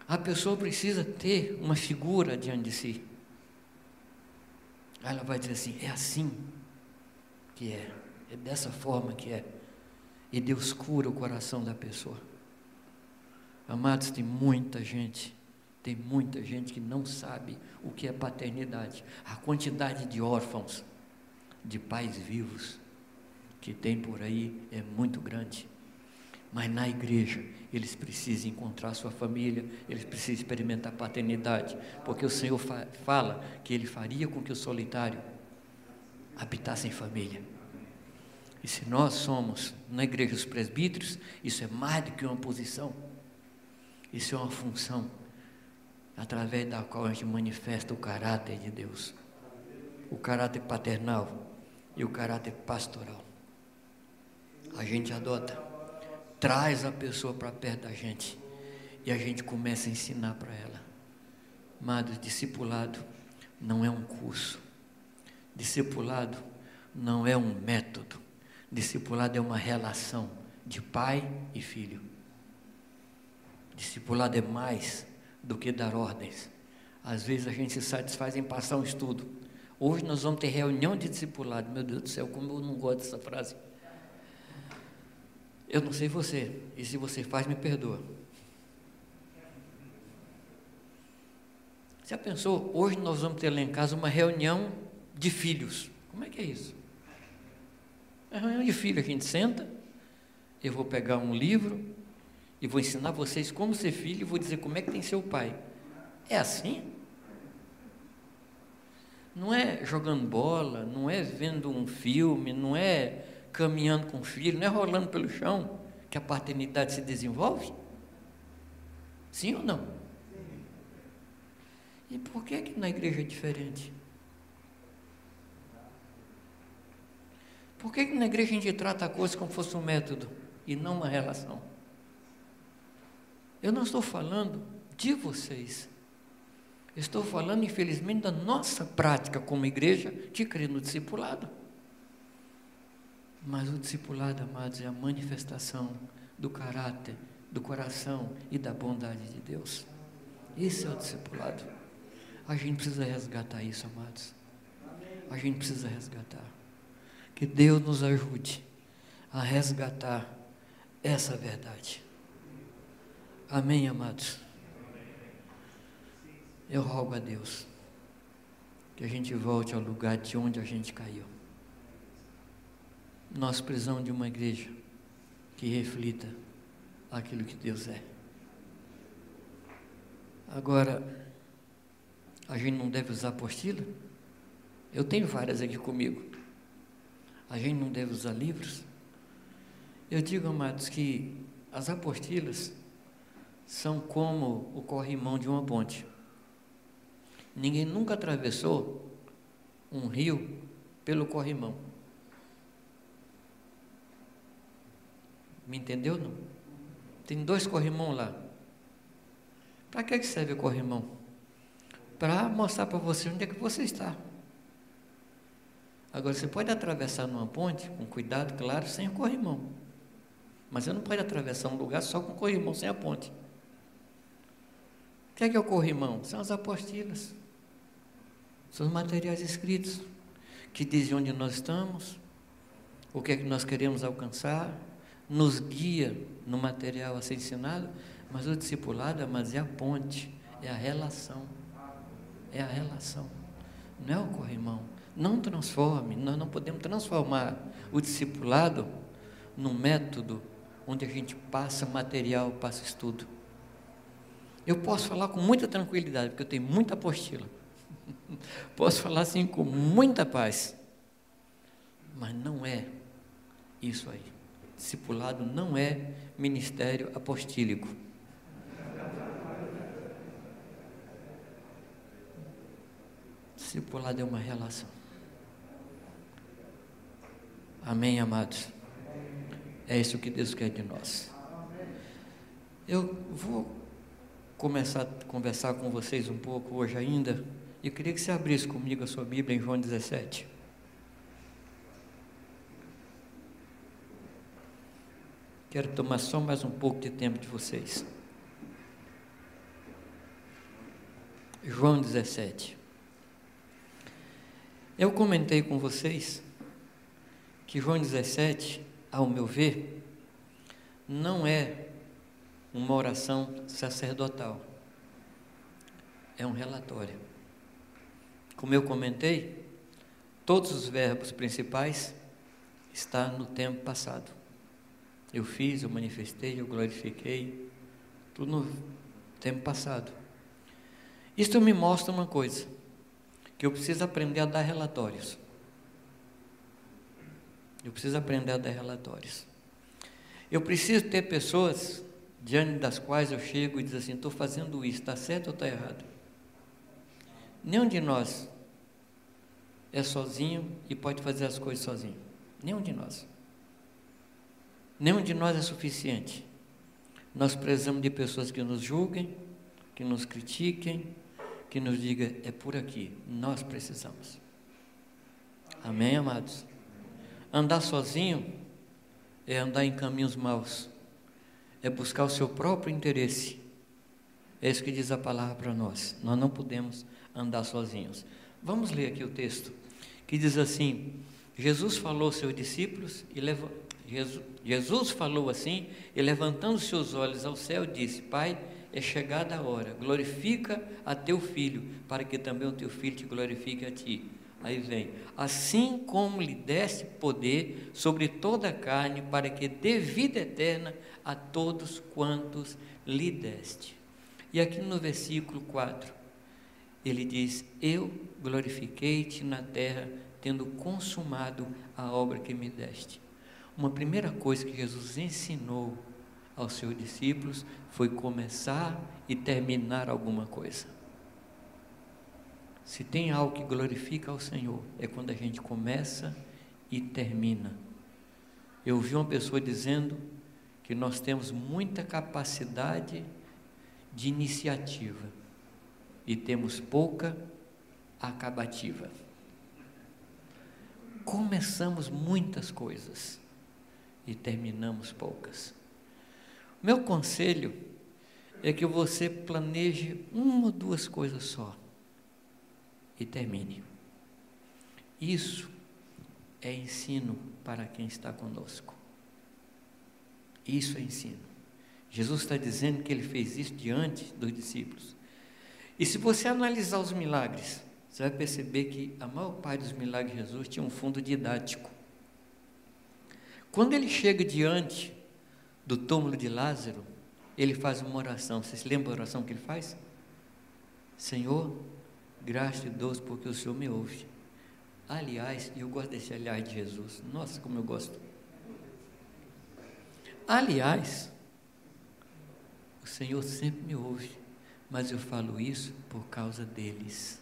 A pessoa precisa ter uma figura diante de si. Ela vai dizer assim: é assim que é, é dessa forma que é. e Deus cura o coração da pessoa. Amados, tem muita gente, tem muita gente que não sabe o que é paternidade. A quantidade de órfãos, de pais vivos, que tem por aí é muito grande. Mas na igreja, eles precisam encontrar sua família, eles precisam experimentar paternidade, porque o Senhor fa fala que Ele faria com que o solitário habitasse em família. E se nós somos, na igreja, os presbíteros, isso é mais do que uma posição, isso é uma função, através da qual a gente manifesta o caráter de Deus, o caráter paternal e o caráter pastoral. A gente adota traz a pessoa para perto da gente e a gente começa a ensinar para ela. Amado, discipulado não é um curso, discipulado não é um método, discipulado é uma relação de pai e filho. Discipulado é mais do que dar ordens. Às vezes a gente se satisfaz em passar um estudo. Hoje nós vamos ter reunião de discipulado. Meu Deus do céu, como eu não gosto dessa frase. Eu não sei você, e se você faz, me perdoa. Já pensou? Hoje nós vamos ter lá em casa uma reunião de filhos. Como é que é isso? É reunião de filhos. A gente senta, eu vou pegar um livro e vou ensinar vocês como ser filho e vou dizer como é que tem seu pai. É assim? Não é jogando bola, não é vendo um filme, não é caminhando com o filho, não é rolando pelo chão que a paternidade se desenvolve? Sim ou não? E por que que na igreja é diferente? Por que, que na igreja a gente trata a coisa como fosse um método e não uma relação? Eu não estou falando de vocês. estou falando, infelizmente, da nossa prática como igreja de crer no discipulado. Mas o discipulado, amados, é a manifestação do caráter, do coração e da bondade de Deus. Esse é o discipulado. A gente precisa resgatar isso, amados. A gente precisa resgatar. Que Deus nos ajude a resgatar essa verdade. Amém, amados? Eu rogo a Deus que a gente volte ao lugar de onde a gente caiu. Nós precisamos de uma igreja que reflita aquilo que Deus é. Agora, a gente não deve usar apostila? Eu tenho várias aqui comigo. A gente não deve usar livros? Eu digo, amados, que as apostilas são como o corrimão de uma ponte. Ninguém nunca atravessou um rio pelo corrimão. Me entendeu não? Tem dois corrimão lá. Para que serve o corrimão? Para mostrar para você onde é que você está. Agora, você pode atravessar numa ponte, com cuidado, claro, sem o corrimão. Mas você não pode atravessar um lugar só com o corrimão, sem a ponte. O que é, que é o corrimão? São as apostilas. São os materiais escritos, que dizem onde nós estamos, o que é que nós queremos alcançar, nos guia no material a ser ensinado, mas o discipulado, mas é a ponte, é a relação. É a relação. Não é o corrimão. Não transforme, nós não podemos transformar o discipulado num método onde a gente passa material, passa estudo. Eu posso falar com muita tranquilidade, porque eu tenho muita apostila. posso falar assim com muita paz. Mas não é isso aí. Discipulado não é ministério apostílico. Discipulado é uma relação. Amém, amados? É isso que Deus quer de nós. Eu vou começar a conversar com vocês um pouco hoje ainda. E eu queria que você abrisse comigo a sua Bíblia em João 17. Quero tomar só mais um pouco de tempo de vocês. João 17. Eu comentei com vocês que João 17, ao meu ver, não é uma oração sacerdotal, é um relatório. Como eu comentei, todos os verbos principais estão no tempo passado. Eu fiz, eu manifestei, eu glorifiquei, tudo no tempo passado. Isto me mostra uma coisa, que eu preciso aprender a dar relatórios. Eu preciso aprender a dar relatórios. Eu preciso ter pessoas diante das quais eu chego e diz assim, estou fazendo isso, está certo ou está errado? Nenhum de nós é sozinho e pode fazer as coisas sozinho. Nenhum de nós. Nenhum de nós é suficiente. Nós precisamos de pessoas que nos julguem, que nos critiquem, que nos digam, é por aqui, nós precisamos. Amém, amados? Andar sozinho é andar em caminhos maus, é buscar o seu próprio interesse. É isso que diz a palavra para nós. Nós não podemos andar sozinhos. Vamos ler aqui o texto, que diz assim: Jesus falou aos seus discípulos e leva, Jesus, falou assim e levantando seus olhos ao céu disse: Pai, é chegada a hora, glorifica a teu filho, para que também o teu filho te glorifique a ti. Aí vem, assim como lhe deste poder sobre toda a carne, para que dê vida eterna a todos quantos lhe deste. E aqui no versículo 4, ele diz: Eu glorifiquei-te na terra, tendo consumado a obra que me deste. Uma primeira coisa que Jesus ensinou aos seus discípulos foi começar e terminar alguma coisa. Se tem algo que glorifica ao Senhor, é quando a gente começa e termina. Eu vi uma pessoa dizendo que nós temos muita capacidade de iniciativa e temos pouca acabativa. Começamos muitas coisas e terminamos poucas. Meu conselho é que você planeje uma ou duas coisas só e termine. Isso é ensino para quem está conosco. Isso é ensino. Jesus está dizendo que ele fez isso diante dos discípulos. E se você analisar os milagres, você vai perceber que a maior parte dos milagres de Jesus tinha um fundo didático. Quando ele chega diante do túmulo de Lázaro, ele faz uma oração. Vocês lembram a oração que ele faz? Senhor, graça e doce porque o Senhor me ouve. Aliás, eu gosto desse aliás de Jesus. Nossa, como eu gosto. Aliás, o Senhor sempre me ouve, mas eu falo isso por causa deles.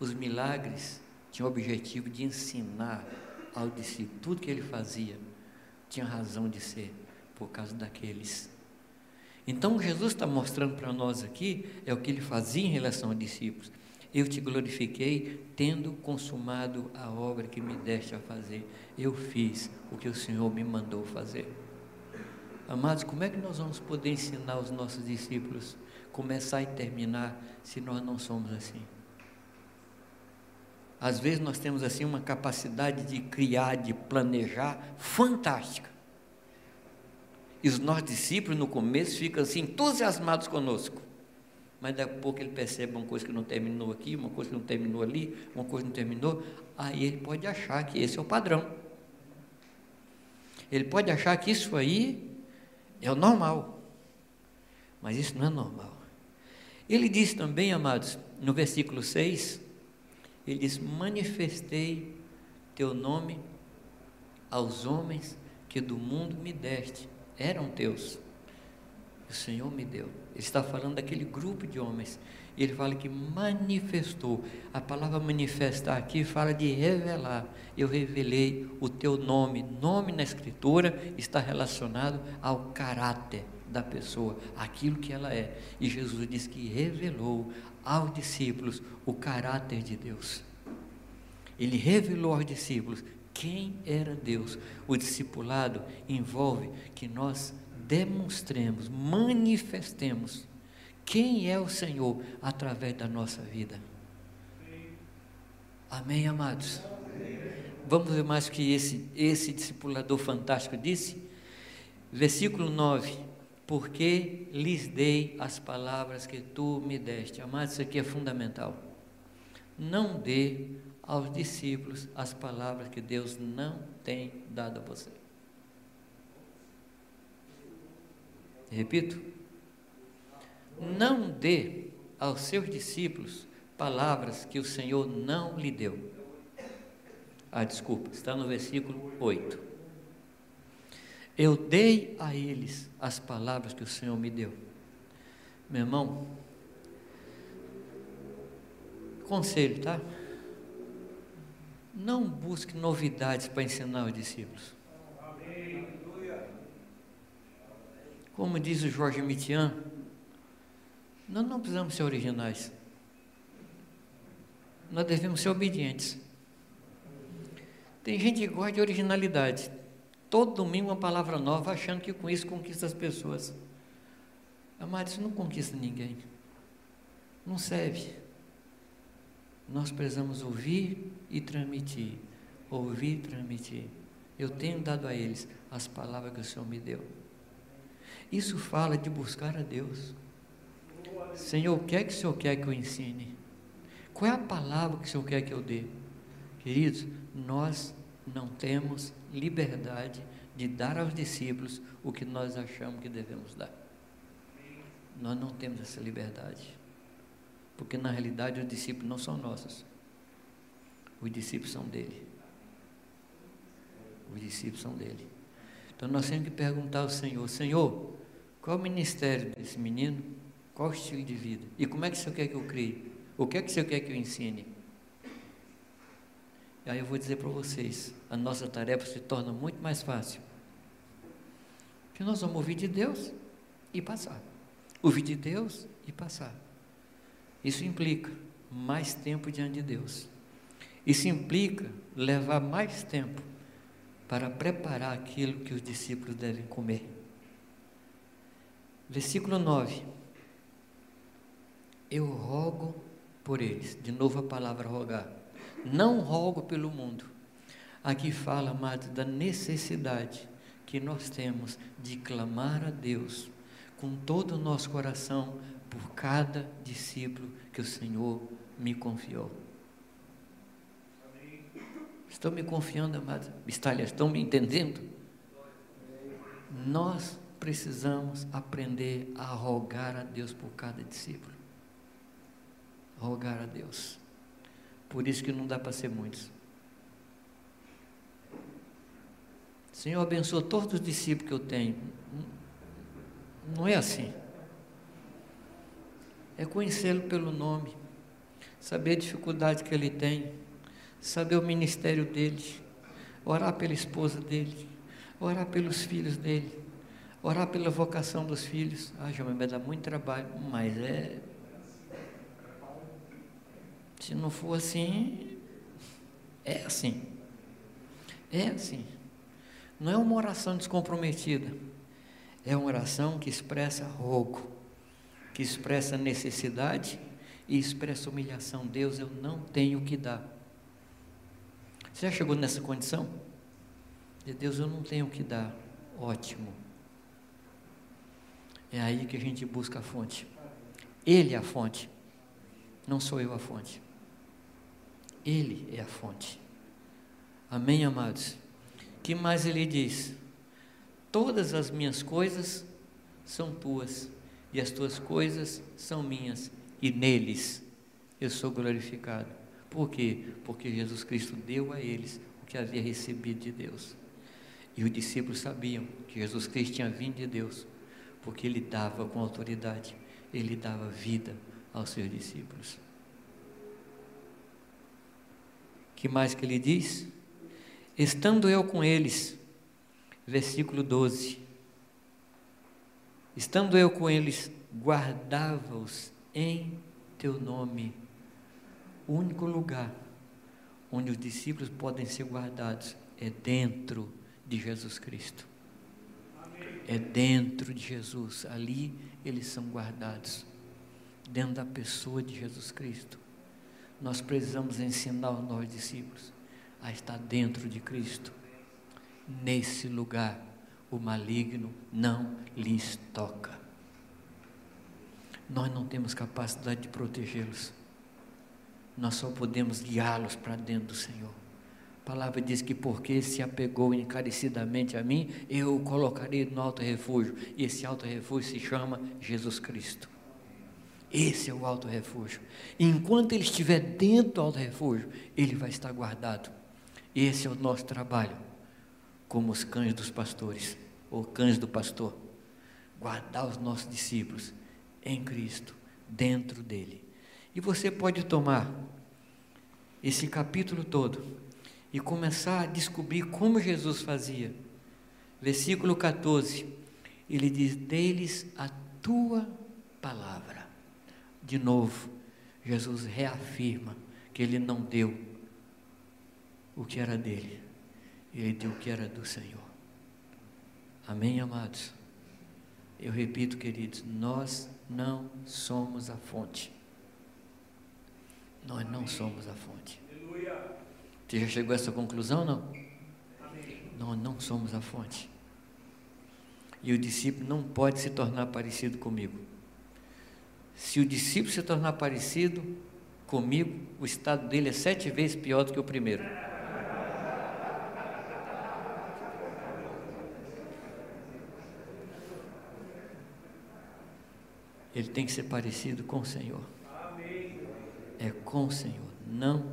Os milagres tinham o objetivo de ensinar ao discípulo tudo que ele fazia tinha razão de ser por causa daqueles. Então Jesus está mostrando para nós aqui é o que ele fazia em relação aos discípulos. Eu te glorifiquei, tendo consumado a obra que me deste a fazer. Eu fiz o que o Senhor me mandou fazer. Amados, como é que nós vamos poder ensinar os nossos discípulos começar e terminar se nós não somos assim? Às vezes nós temos assim uma capacidade de criar, de planejar fantástica. E os nossos discípulos no começo ficam assim entusiasmados conosco. Mas daqui a pouco ele percebe uma coisa que não terminou aqui, uma coisa que não terminou ali, uma coisa que não terminou, aí ele pode achar que esse é o padrão. Ele pode achar que isso aí é o normal. Mas isso não é normal. Ele diz também, amados, no versículo 6, ele diz: Manifestei teu nome aos homens que do mundo me deste, eram teus. O Senhor me deu. Ele está falando daquele grupo de homens. Ele fala que manifestou. A palavra manifestar aqui fala de revelar. Eu revelei o teu nome. Nome na Escritura está relacionado ao caráter da pessoa, aquilo que ela é. E Jesus diz que revelou aos discípulos o caráter de Deus. Ele revelou aos discípulos quem era Deus. O discipulado envolve que nós demonstremos, manifestemos quem é o Senhor através da nossa vida. Amém, amados? Vamos ver mais o que esse, esse discipulador fantástico disse? Versículo 9: Porque lhes dei as palavras que tu me deste. Amado, isso aqui é fundamental. Não dê aos discípulos as palavras que Deus não tem dado a você. Repito, não dê aos seus discípulos palavras que o Senhor não lhe deu. Ah, desculpa, está no versículo 8. Eu dei a eles as palavras que o Senhor me deu. Meu irmão, conselho, tá? Não busque novidades para ensinar os discípulos. Como diz o Jorge Mitian, nós não precisamos ser originais. Nós devemos ser obedientes. Tem gente que gosta de originalidade. Todo domingo uma palavra nova, achando que com isso conquista as pessoas. Amado, isso não conquista ninguém. Não serve. Nós precisamos ouvir e transmitir. Ouvir e transmitir. Eu tenho dado a eles as palavras que o Senhor me deu. Isso fala de buscar a Deus. Senhor, o que é que o Senhor quer que eu ensine? Qual é a palavra que o Senhor quer que eu dê? Queridos, nós não temos liberdade de dar aos discípulos o que nós achamos que devemos dar. Nós não temos essa liberdade. Porque na realidade os discípulos não são nossos. Os discípulos são dele. Os discípulos são dele. Então nós temos que perguntar ao Senhor: Senhor, qual o ministério desse menino? Qual o estilo de vida? E como é que o Senhor quer que eu crie? O que é que o Senhor quer que eu ensine? E aí eu vou dizer para vocês, a nossa tarefa se torna muito mais fácil. Que nós vamos ouvir de Deus e passar. Ouvir de Deus e passar. Isso implica mais tempo diante de Deus. Isso implica levar mais tempo para preparar aquilo que os discípulos devem comer. Versículo 9. Eu rogo por eles. De novo a palavra rogar. Não rogo pelo mundo. Aqui fala, amado, da necessidade que nós temos de clamar a Deus com todo o nosso coração por cada discípulo que o Senhor me confiou. Estão me confiando, amados? Estão me entendendo? Nós precisamos aprender a rogar a Deus por cada discípulo rogar a Deus. Por isso que não dá para ser muitos. Senhor, abençoa todos os discípulos que eu tenho. Não é assim. É conhecê-lo pelo nome, saber a dificuldade que ele tem, saber o ministério dele, orar pela esposa dele, orar pelos filhos dele, orar pela vocação dos filhos. Ah, João, vai dar muito trabalho, mas é se não for assim, é assim. É assim. Não é uma oração descomprometida. É uma oração que expressa rogo, que expressa necessidade e expressa humilhação. Deus, eu não tenho o que dar. Você já chegou nessa condição? De Deus, eu não tenho o que dar. Ótimo. É aí que a gente busca a fonte. Ele é a fonte, não sou eu a fonte. Ele é a fonte. Amém, amados? Que mais ele diz? Todas as minhas coisas são tuas, e as tuas coisas são minhas, e neles eu sou glorificado. Por quê? Porque Jesus Cristo deu a eles o que havia recebido de Deus. E os discípulos sabiam que Jesus Cristo tinha vindo de Deus, porque ele dava com autoridade, ele dava vida aos seus discípulos. Que mais que ele diz? Estando eu com eles, versículo 12. Estando eu com eles, guardava-os em teu nome. O único lugar onde os discípulos podem ser guardados é dentro de Jesus Cristo. É dentro de Jesus. Ali eles são guardados. Dentro da pessoa de Jesus Cristo nós precisamos ensinar os nossos discípulos a estar dentro de Cristo, nesse lugar o maligno não lhes toca. Nós não temos capacidade de protegê-los. Nós só podemos guiá-los para dentro do Senhor. A palavra diz que porque se apegou encarecidamente a mim, eu o colocarei no alto refúgio. E esse alto refúgio se chama Jesus Cristo. Esse é o alto refúgio. Enquanto ele estiver dentro do alto refúgio, ele vai estar guardado. Esse é o nosso trabalho, como os cães dos pastores, ou cães do pastor. Guardar os nossos discípulos em Cristo, dentro dele. E você pode tomar esse capítulo todo e começar a descobrir como Jesus fazia. Versículo 14, ele diz: Deles a tua palavra. De novo, Jesus reafirma que ele não deu o que era dele, ele deu o que era do Senhor. Amém, amados? Eu repito, queridos, nós não somos a fonte. Nós não somos a fonte. Você já chegou a essa conclusão, não? Nós não somos a fonte. E o discípulo não pode se tornar parecido comigo. Se o discípulo se tornar parecido comigo, o estado dele é sete vezes pior do que o primeiro. Ele tem que ser parecido com o Senhor. É com o Senhor, não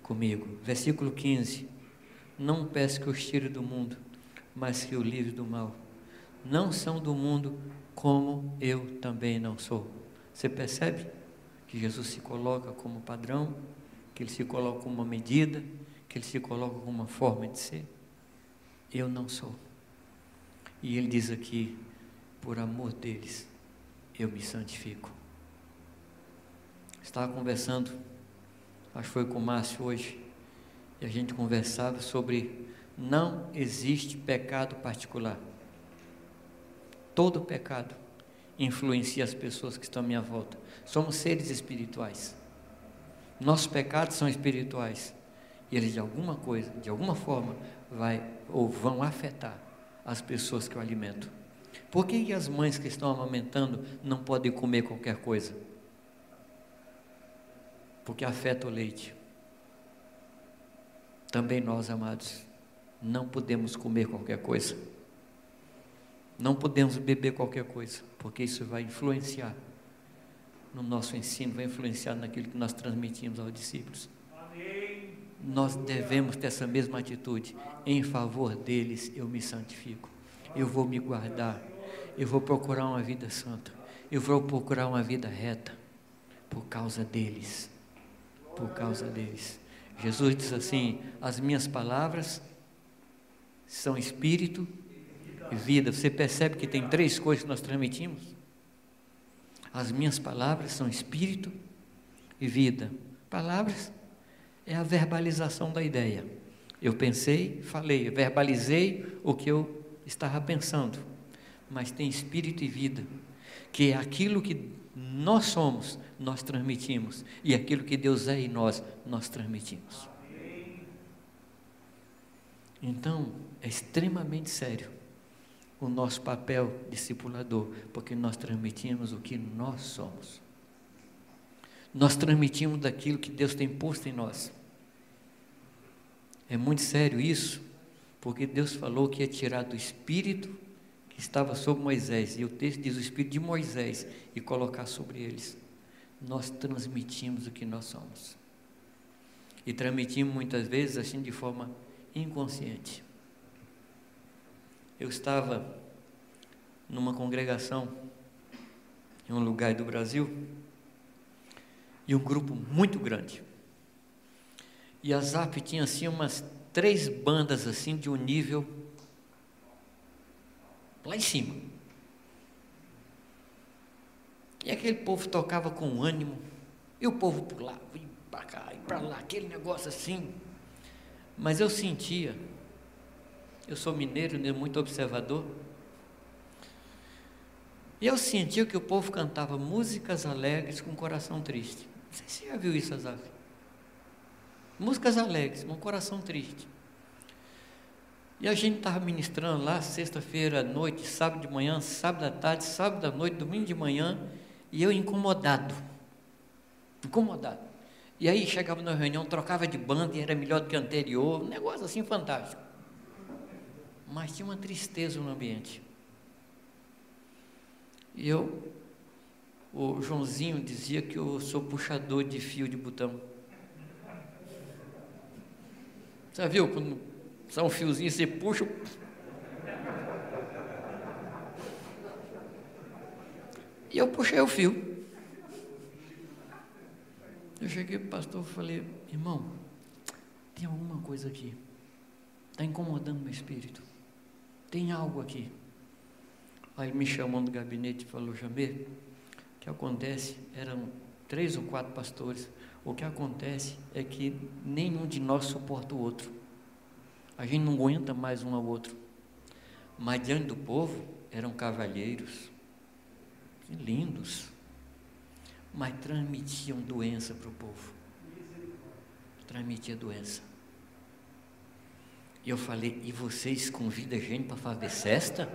comigo. Versículo 15: Não peço que os tire do mundo, mas que o livre do mal. Não são do mundo, como eu também não sou. Você percebe que Jesus se coloca como padrão, que ele se coloca como uma medida, que ele se coloca como uma forma de ser? Eu não sou. E ele diz aqui, por amor deles, eu me santifico. Estava conversando, acho que foi com o Márcio hoje, e a gente conversava sobre não existe pecado particular. Todo pecado influencia as pessoas que estão à minha volta. Somos seres espirituais. Nossos pecados são espirituais. E eles de alguma coisa, de alguma forma, vai ou vão afetar as pessoas que eu alimento. Por que, que as mães que estão amamentando não podem comer qualquer coisa? Porque afeta o leite. Também nós, amados, não podemos comer qualquer coisa. Não podemos beber qualquer coisa, porque isso vai influenciar no nosso ensino, vai influenciar naquilo que nós transmitimos aos discípulos. Amém. Nós devemos ter essa mesma atitude. Em favor deles eu me santifico. Eu vou me guardar eu vou procurar uma vida santa, eu vou procurar uma vida reta, por causa deles, por causa deles. Jesus diz assim: as minhas palavras são espírito e vida. Você percebe que tem três coisas que nós transmitimos? As minhas palavras são espírito e vida. Palavras é a verbalização da ideia. Eu pensei, falei, verbalizei o que eu estava pensando mas tem espírito e vida, que é aquilo que nós somos, nós transmitimos, e aquilo que Deus é em nós, nós transmitimos. Então, é extremamente sério o nosso papel discipulador, porque nós transmitimos o que nós somos. Nós transmitimos daquilo que Deus tem posto em nós. É muito sério isso, porque Deus falou que ia tirar do espírito que estava sobre Moisés, e o texto diz o espírito de Moisés, e colocar sobre eles. Nós transmitimos o que nós somos. E transmitimos muitas vezes assim de forma inconsciente. Eu estava numa congregação em um lugar do Brasil e um grupo muito grande. E a ZAP tinha assim umas três bandas assim de um nível lá em cima. E aquele povo tocava com ânimo, e o povo pulava, ia para cá, e para lá, aquele negócio assim. Mas eu sentia, eu sou mineiro, né, muito observador, e eu sentia que o povo cantava músicas alegres com coração triste. Não sei se você já viu isso, Azaf. Músicas alegres, com coração triste. E a gente estava ministrando lá, sexta-feira à noite, sábado de manhã, sábado à tarde, sábado à noite, domingo de manhã, e eu incomodado. Incomodado. E aí chegava na reunião, trocava de banda e era melhor do que anterior, um negócio assim fantástico. Mas tinha uma tristeza no ambiente. E eu, o Joãozinho dizia que eu sou puxador de fio de botão. Já viu quando só um fiozinho, você puxa. E eu puxei o fio. Eu cheguei para o pastor e falei, irmão, tem alguma coisa aqui. Está incomodando meu espírito. Tem algo aqui. Aí me chamou no gabinete e falou, Jamê, o que acontece? Eram três ou quatro pastores. O que acontece é que nenhum de nós suporta o outro. A gente não aguenta mais um ao outro. Mas diante do povo eram cavalheiros, lindos, mas transmitiam doença para o povo. Transmitia doença. E eu falei, e vocês convidam a gente para fazer cesta?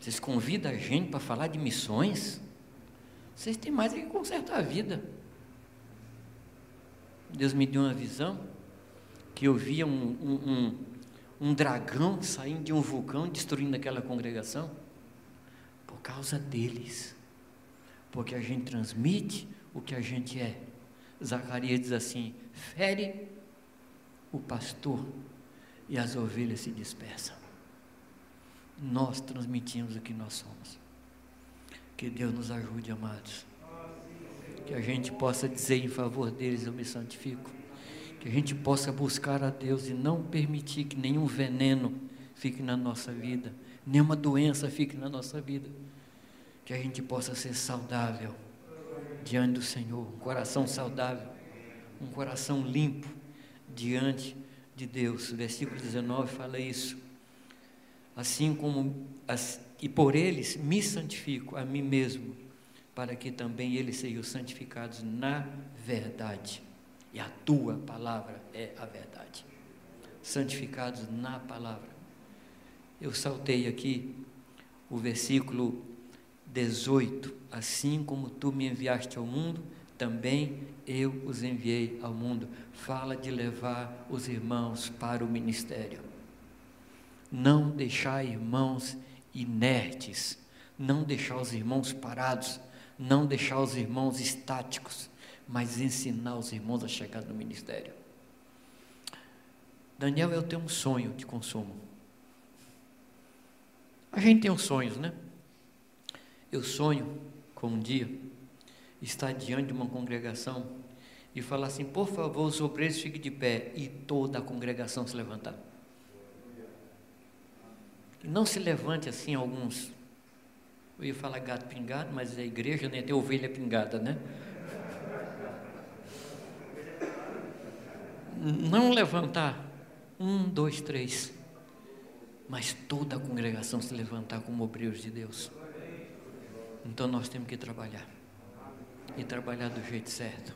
Vocês convidam a gente para falar de missões? Vocês têm mais que consertar a vida. Deus me deu uma visão que eu via um, um, um, um dragão saindo de um vulcão destruindo aquela congregação? Por causa deles. Porque a gente transmite o que a gente é. Zacarias diz assim: fere o pastor e as ovelhas se dispersam. Nós transmitimos o que nós somos. Que Deus nos ajude, amados. Que a gente possa dizer em favor deles: Eu me santifico que a gente possa buscar a Deus e não permitir que nenhum veneno fique na nossa vida, nenhuma doença fique na nossa vida, que a gente possa ser saudável diante do Senhor, um coração saudável, um coração limpo diante de Deus. Versículo 19 fala isso. Assim como as, e por eles me santifico a mim mesmo, para que também eles sejam santificados na verdade e a tua palavra é a verdade. Santificados na palavra. Eu saltei aqui o versículo 18: Assim como tu me enviaste ao mundo, também eu os enviei ao mundo. Fala de levar os irmãos para o ministério. Não deixar irmãos inertes, não deixar os irmãos parados, não deixar os irmãos estáticos, mas ensinar os irmãos a chegar no ministério. Daniel, eu tenho um sonho de consumo. A gente tem uns sonhos, né? Eu sonho com um dia estar diante de uma congregação e falar assim: por favor, os obreiros fiquem de pé e toda a congregação se levantar. Não se levante assim alguns. Eu ia falar gato pingado, mas a igreja nem tem ovelha pingada, né? não levantar um, dois, três, mas toda a congregação se levantar como obreiros de Deus. Então nós temos que trabalhar e trabalhar do jeito certo.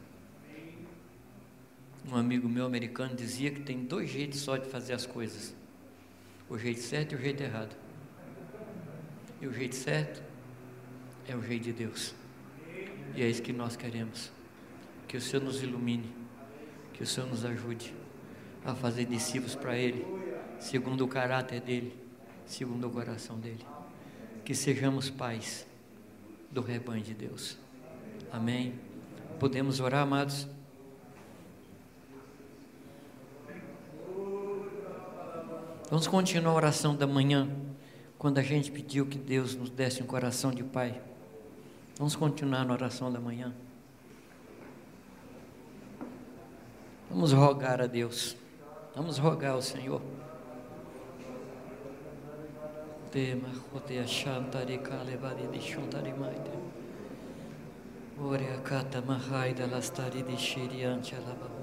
Um amigo meu americano dizia que tem dois jeitos só de fazer as coisas: o jeito certo e o jeito errado. E o jeito certo é o jeito de Deus. E é isso que nós queremos. Que o Senhor nos ilumine que o Senhor nos ajude a fazer discípulos para Ele, segundo o caráter dEle, segundo o coração dEle. Que sejamos pais do rebanho de Deus. Amém. Podemos orar, amados? Vamos continuar a oração da manhã, quando a gente pediu que Deus nos desse um coração de pai. Vamos continuar na oração da manhã. Vamos rogar a Deus. Vamos rogar ao Senhor. Tema, rotea shantari kalebari de shantari maite. Ore kata mahai dalla stadi di Shiri Chalababa.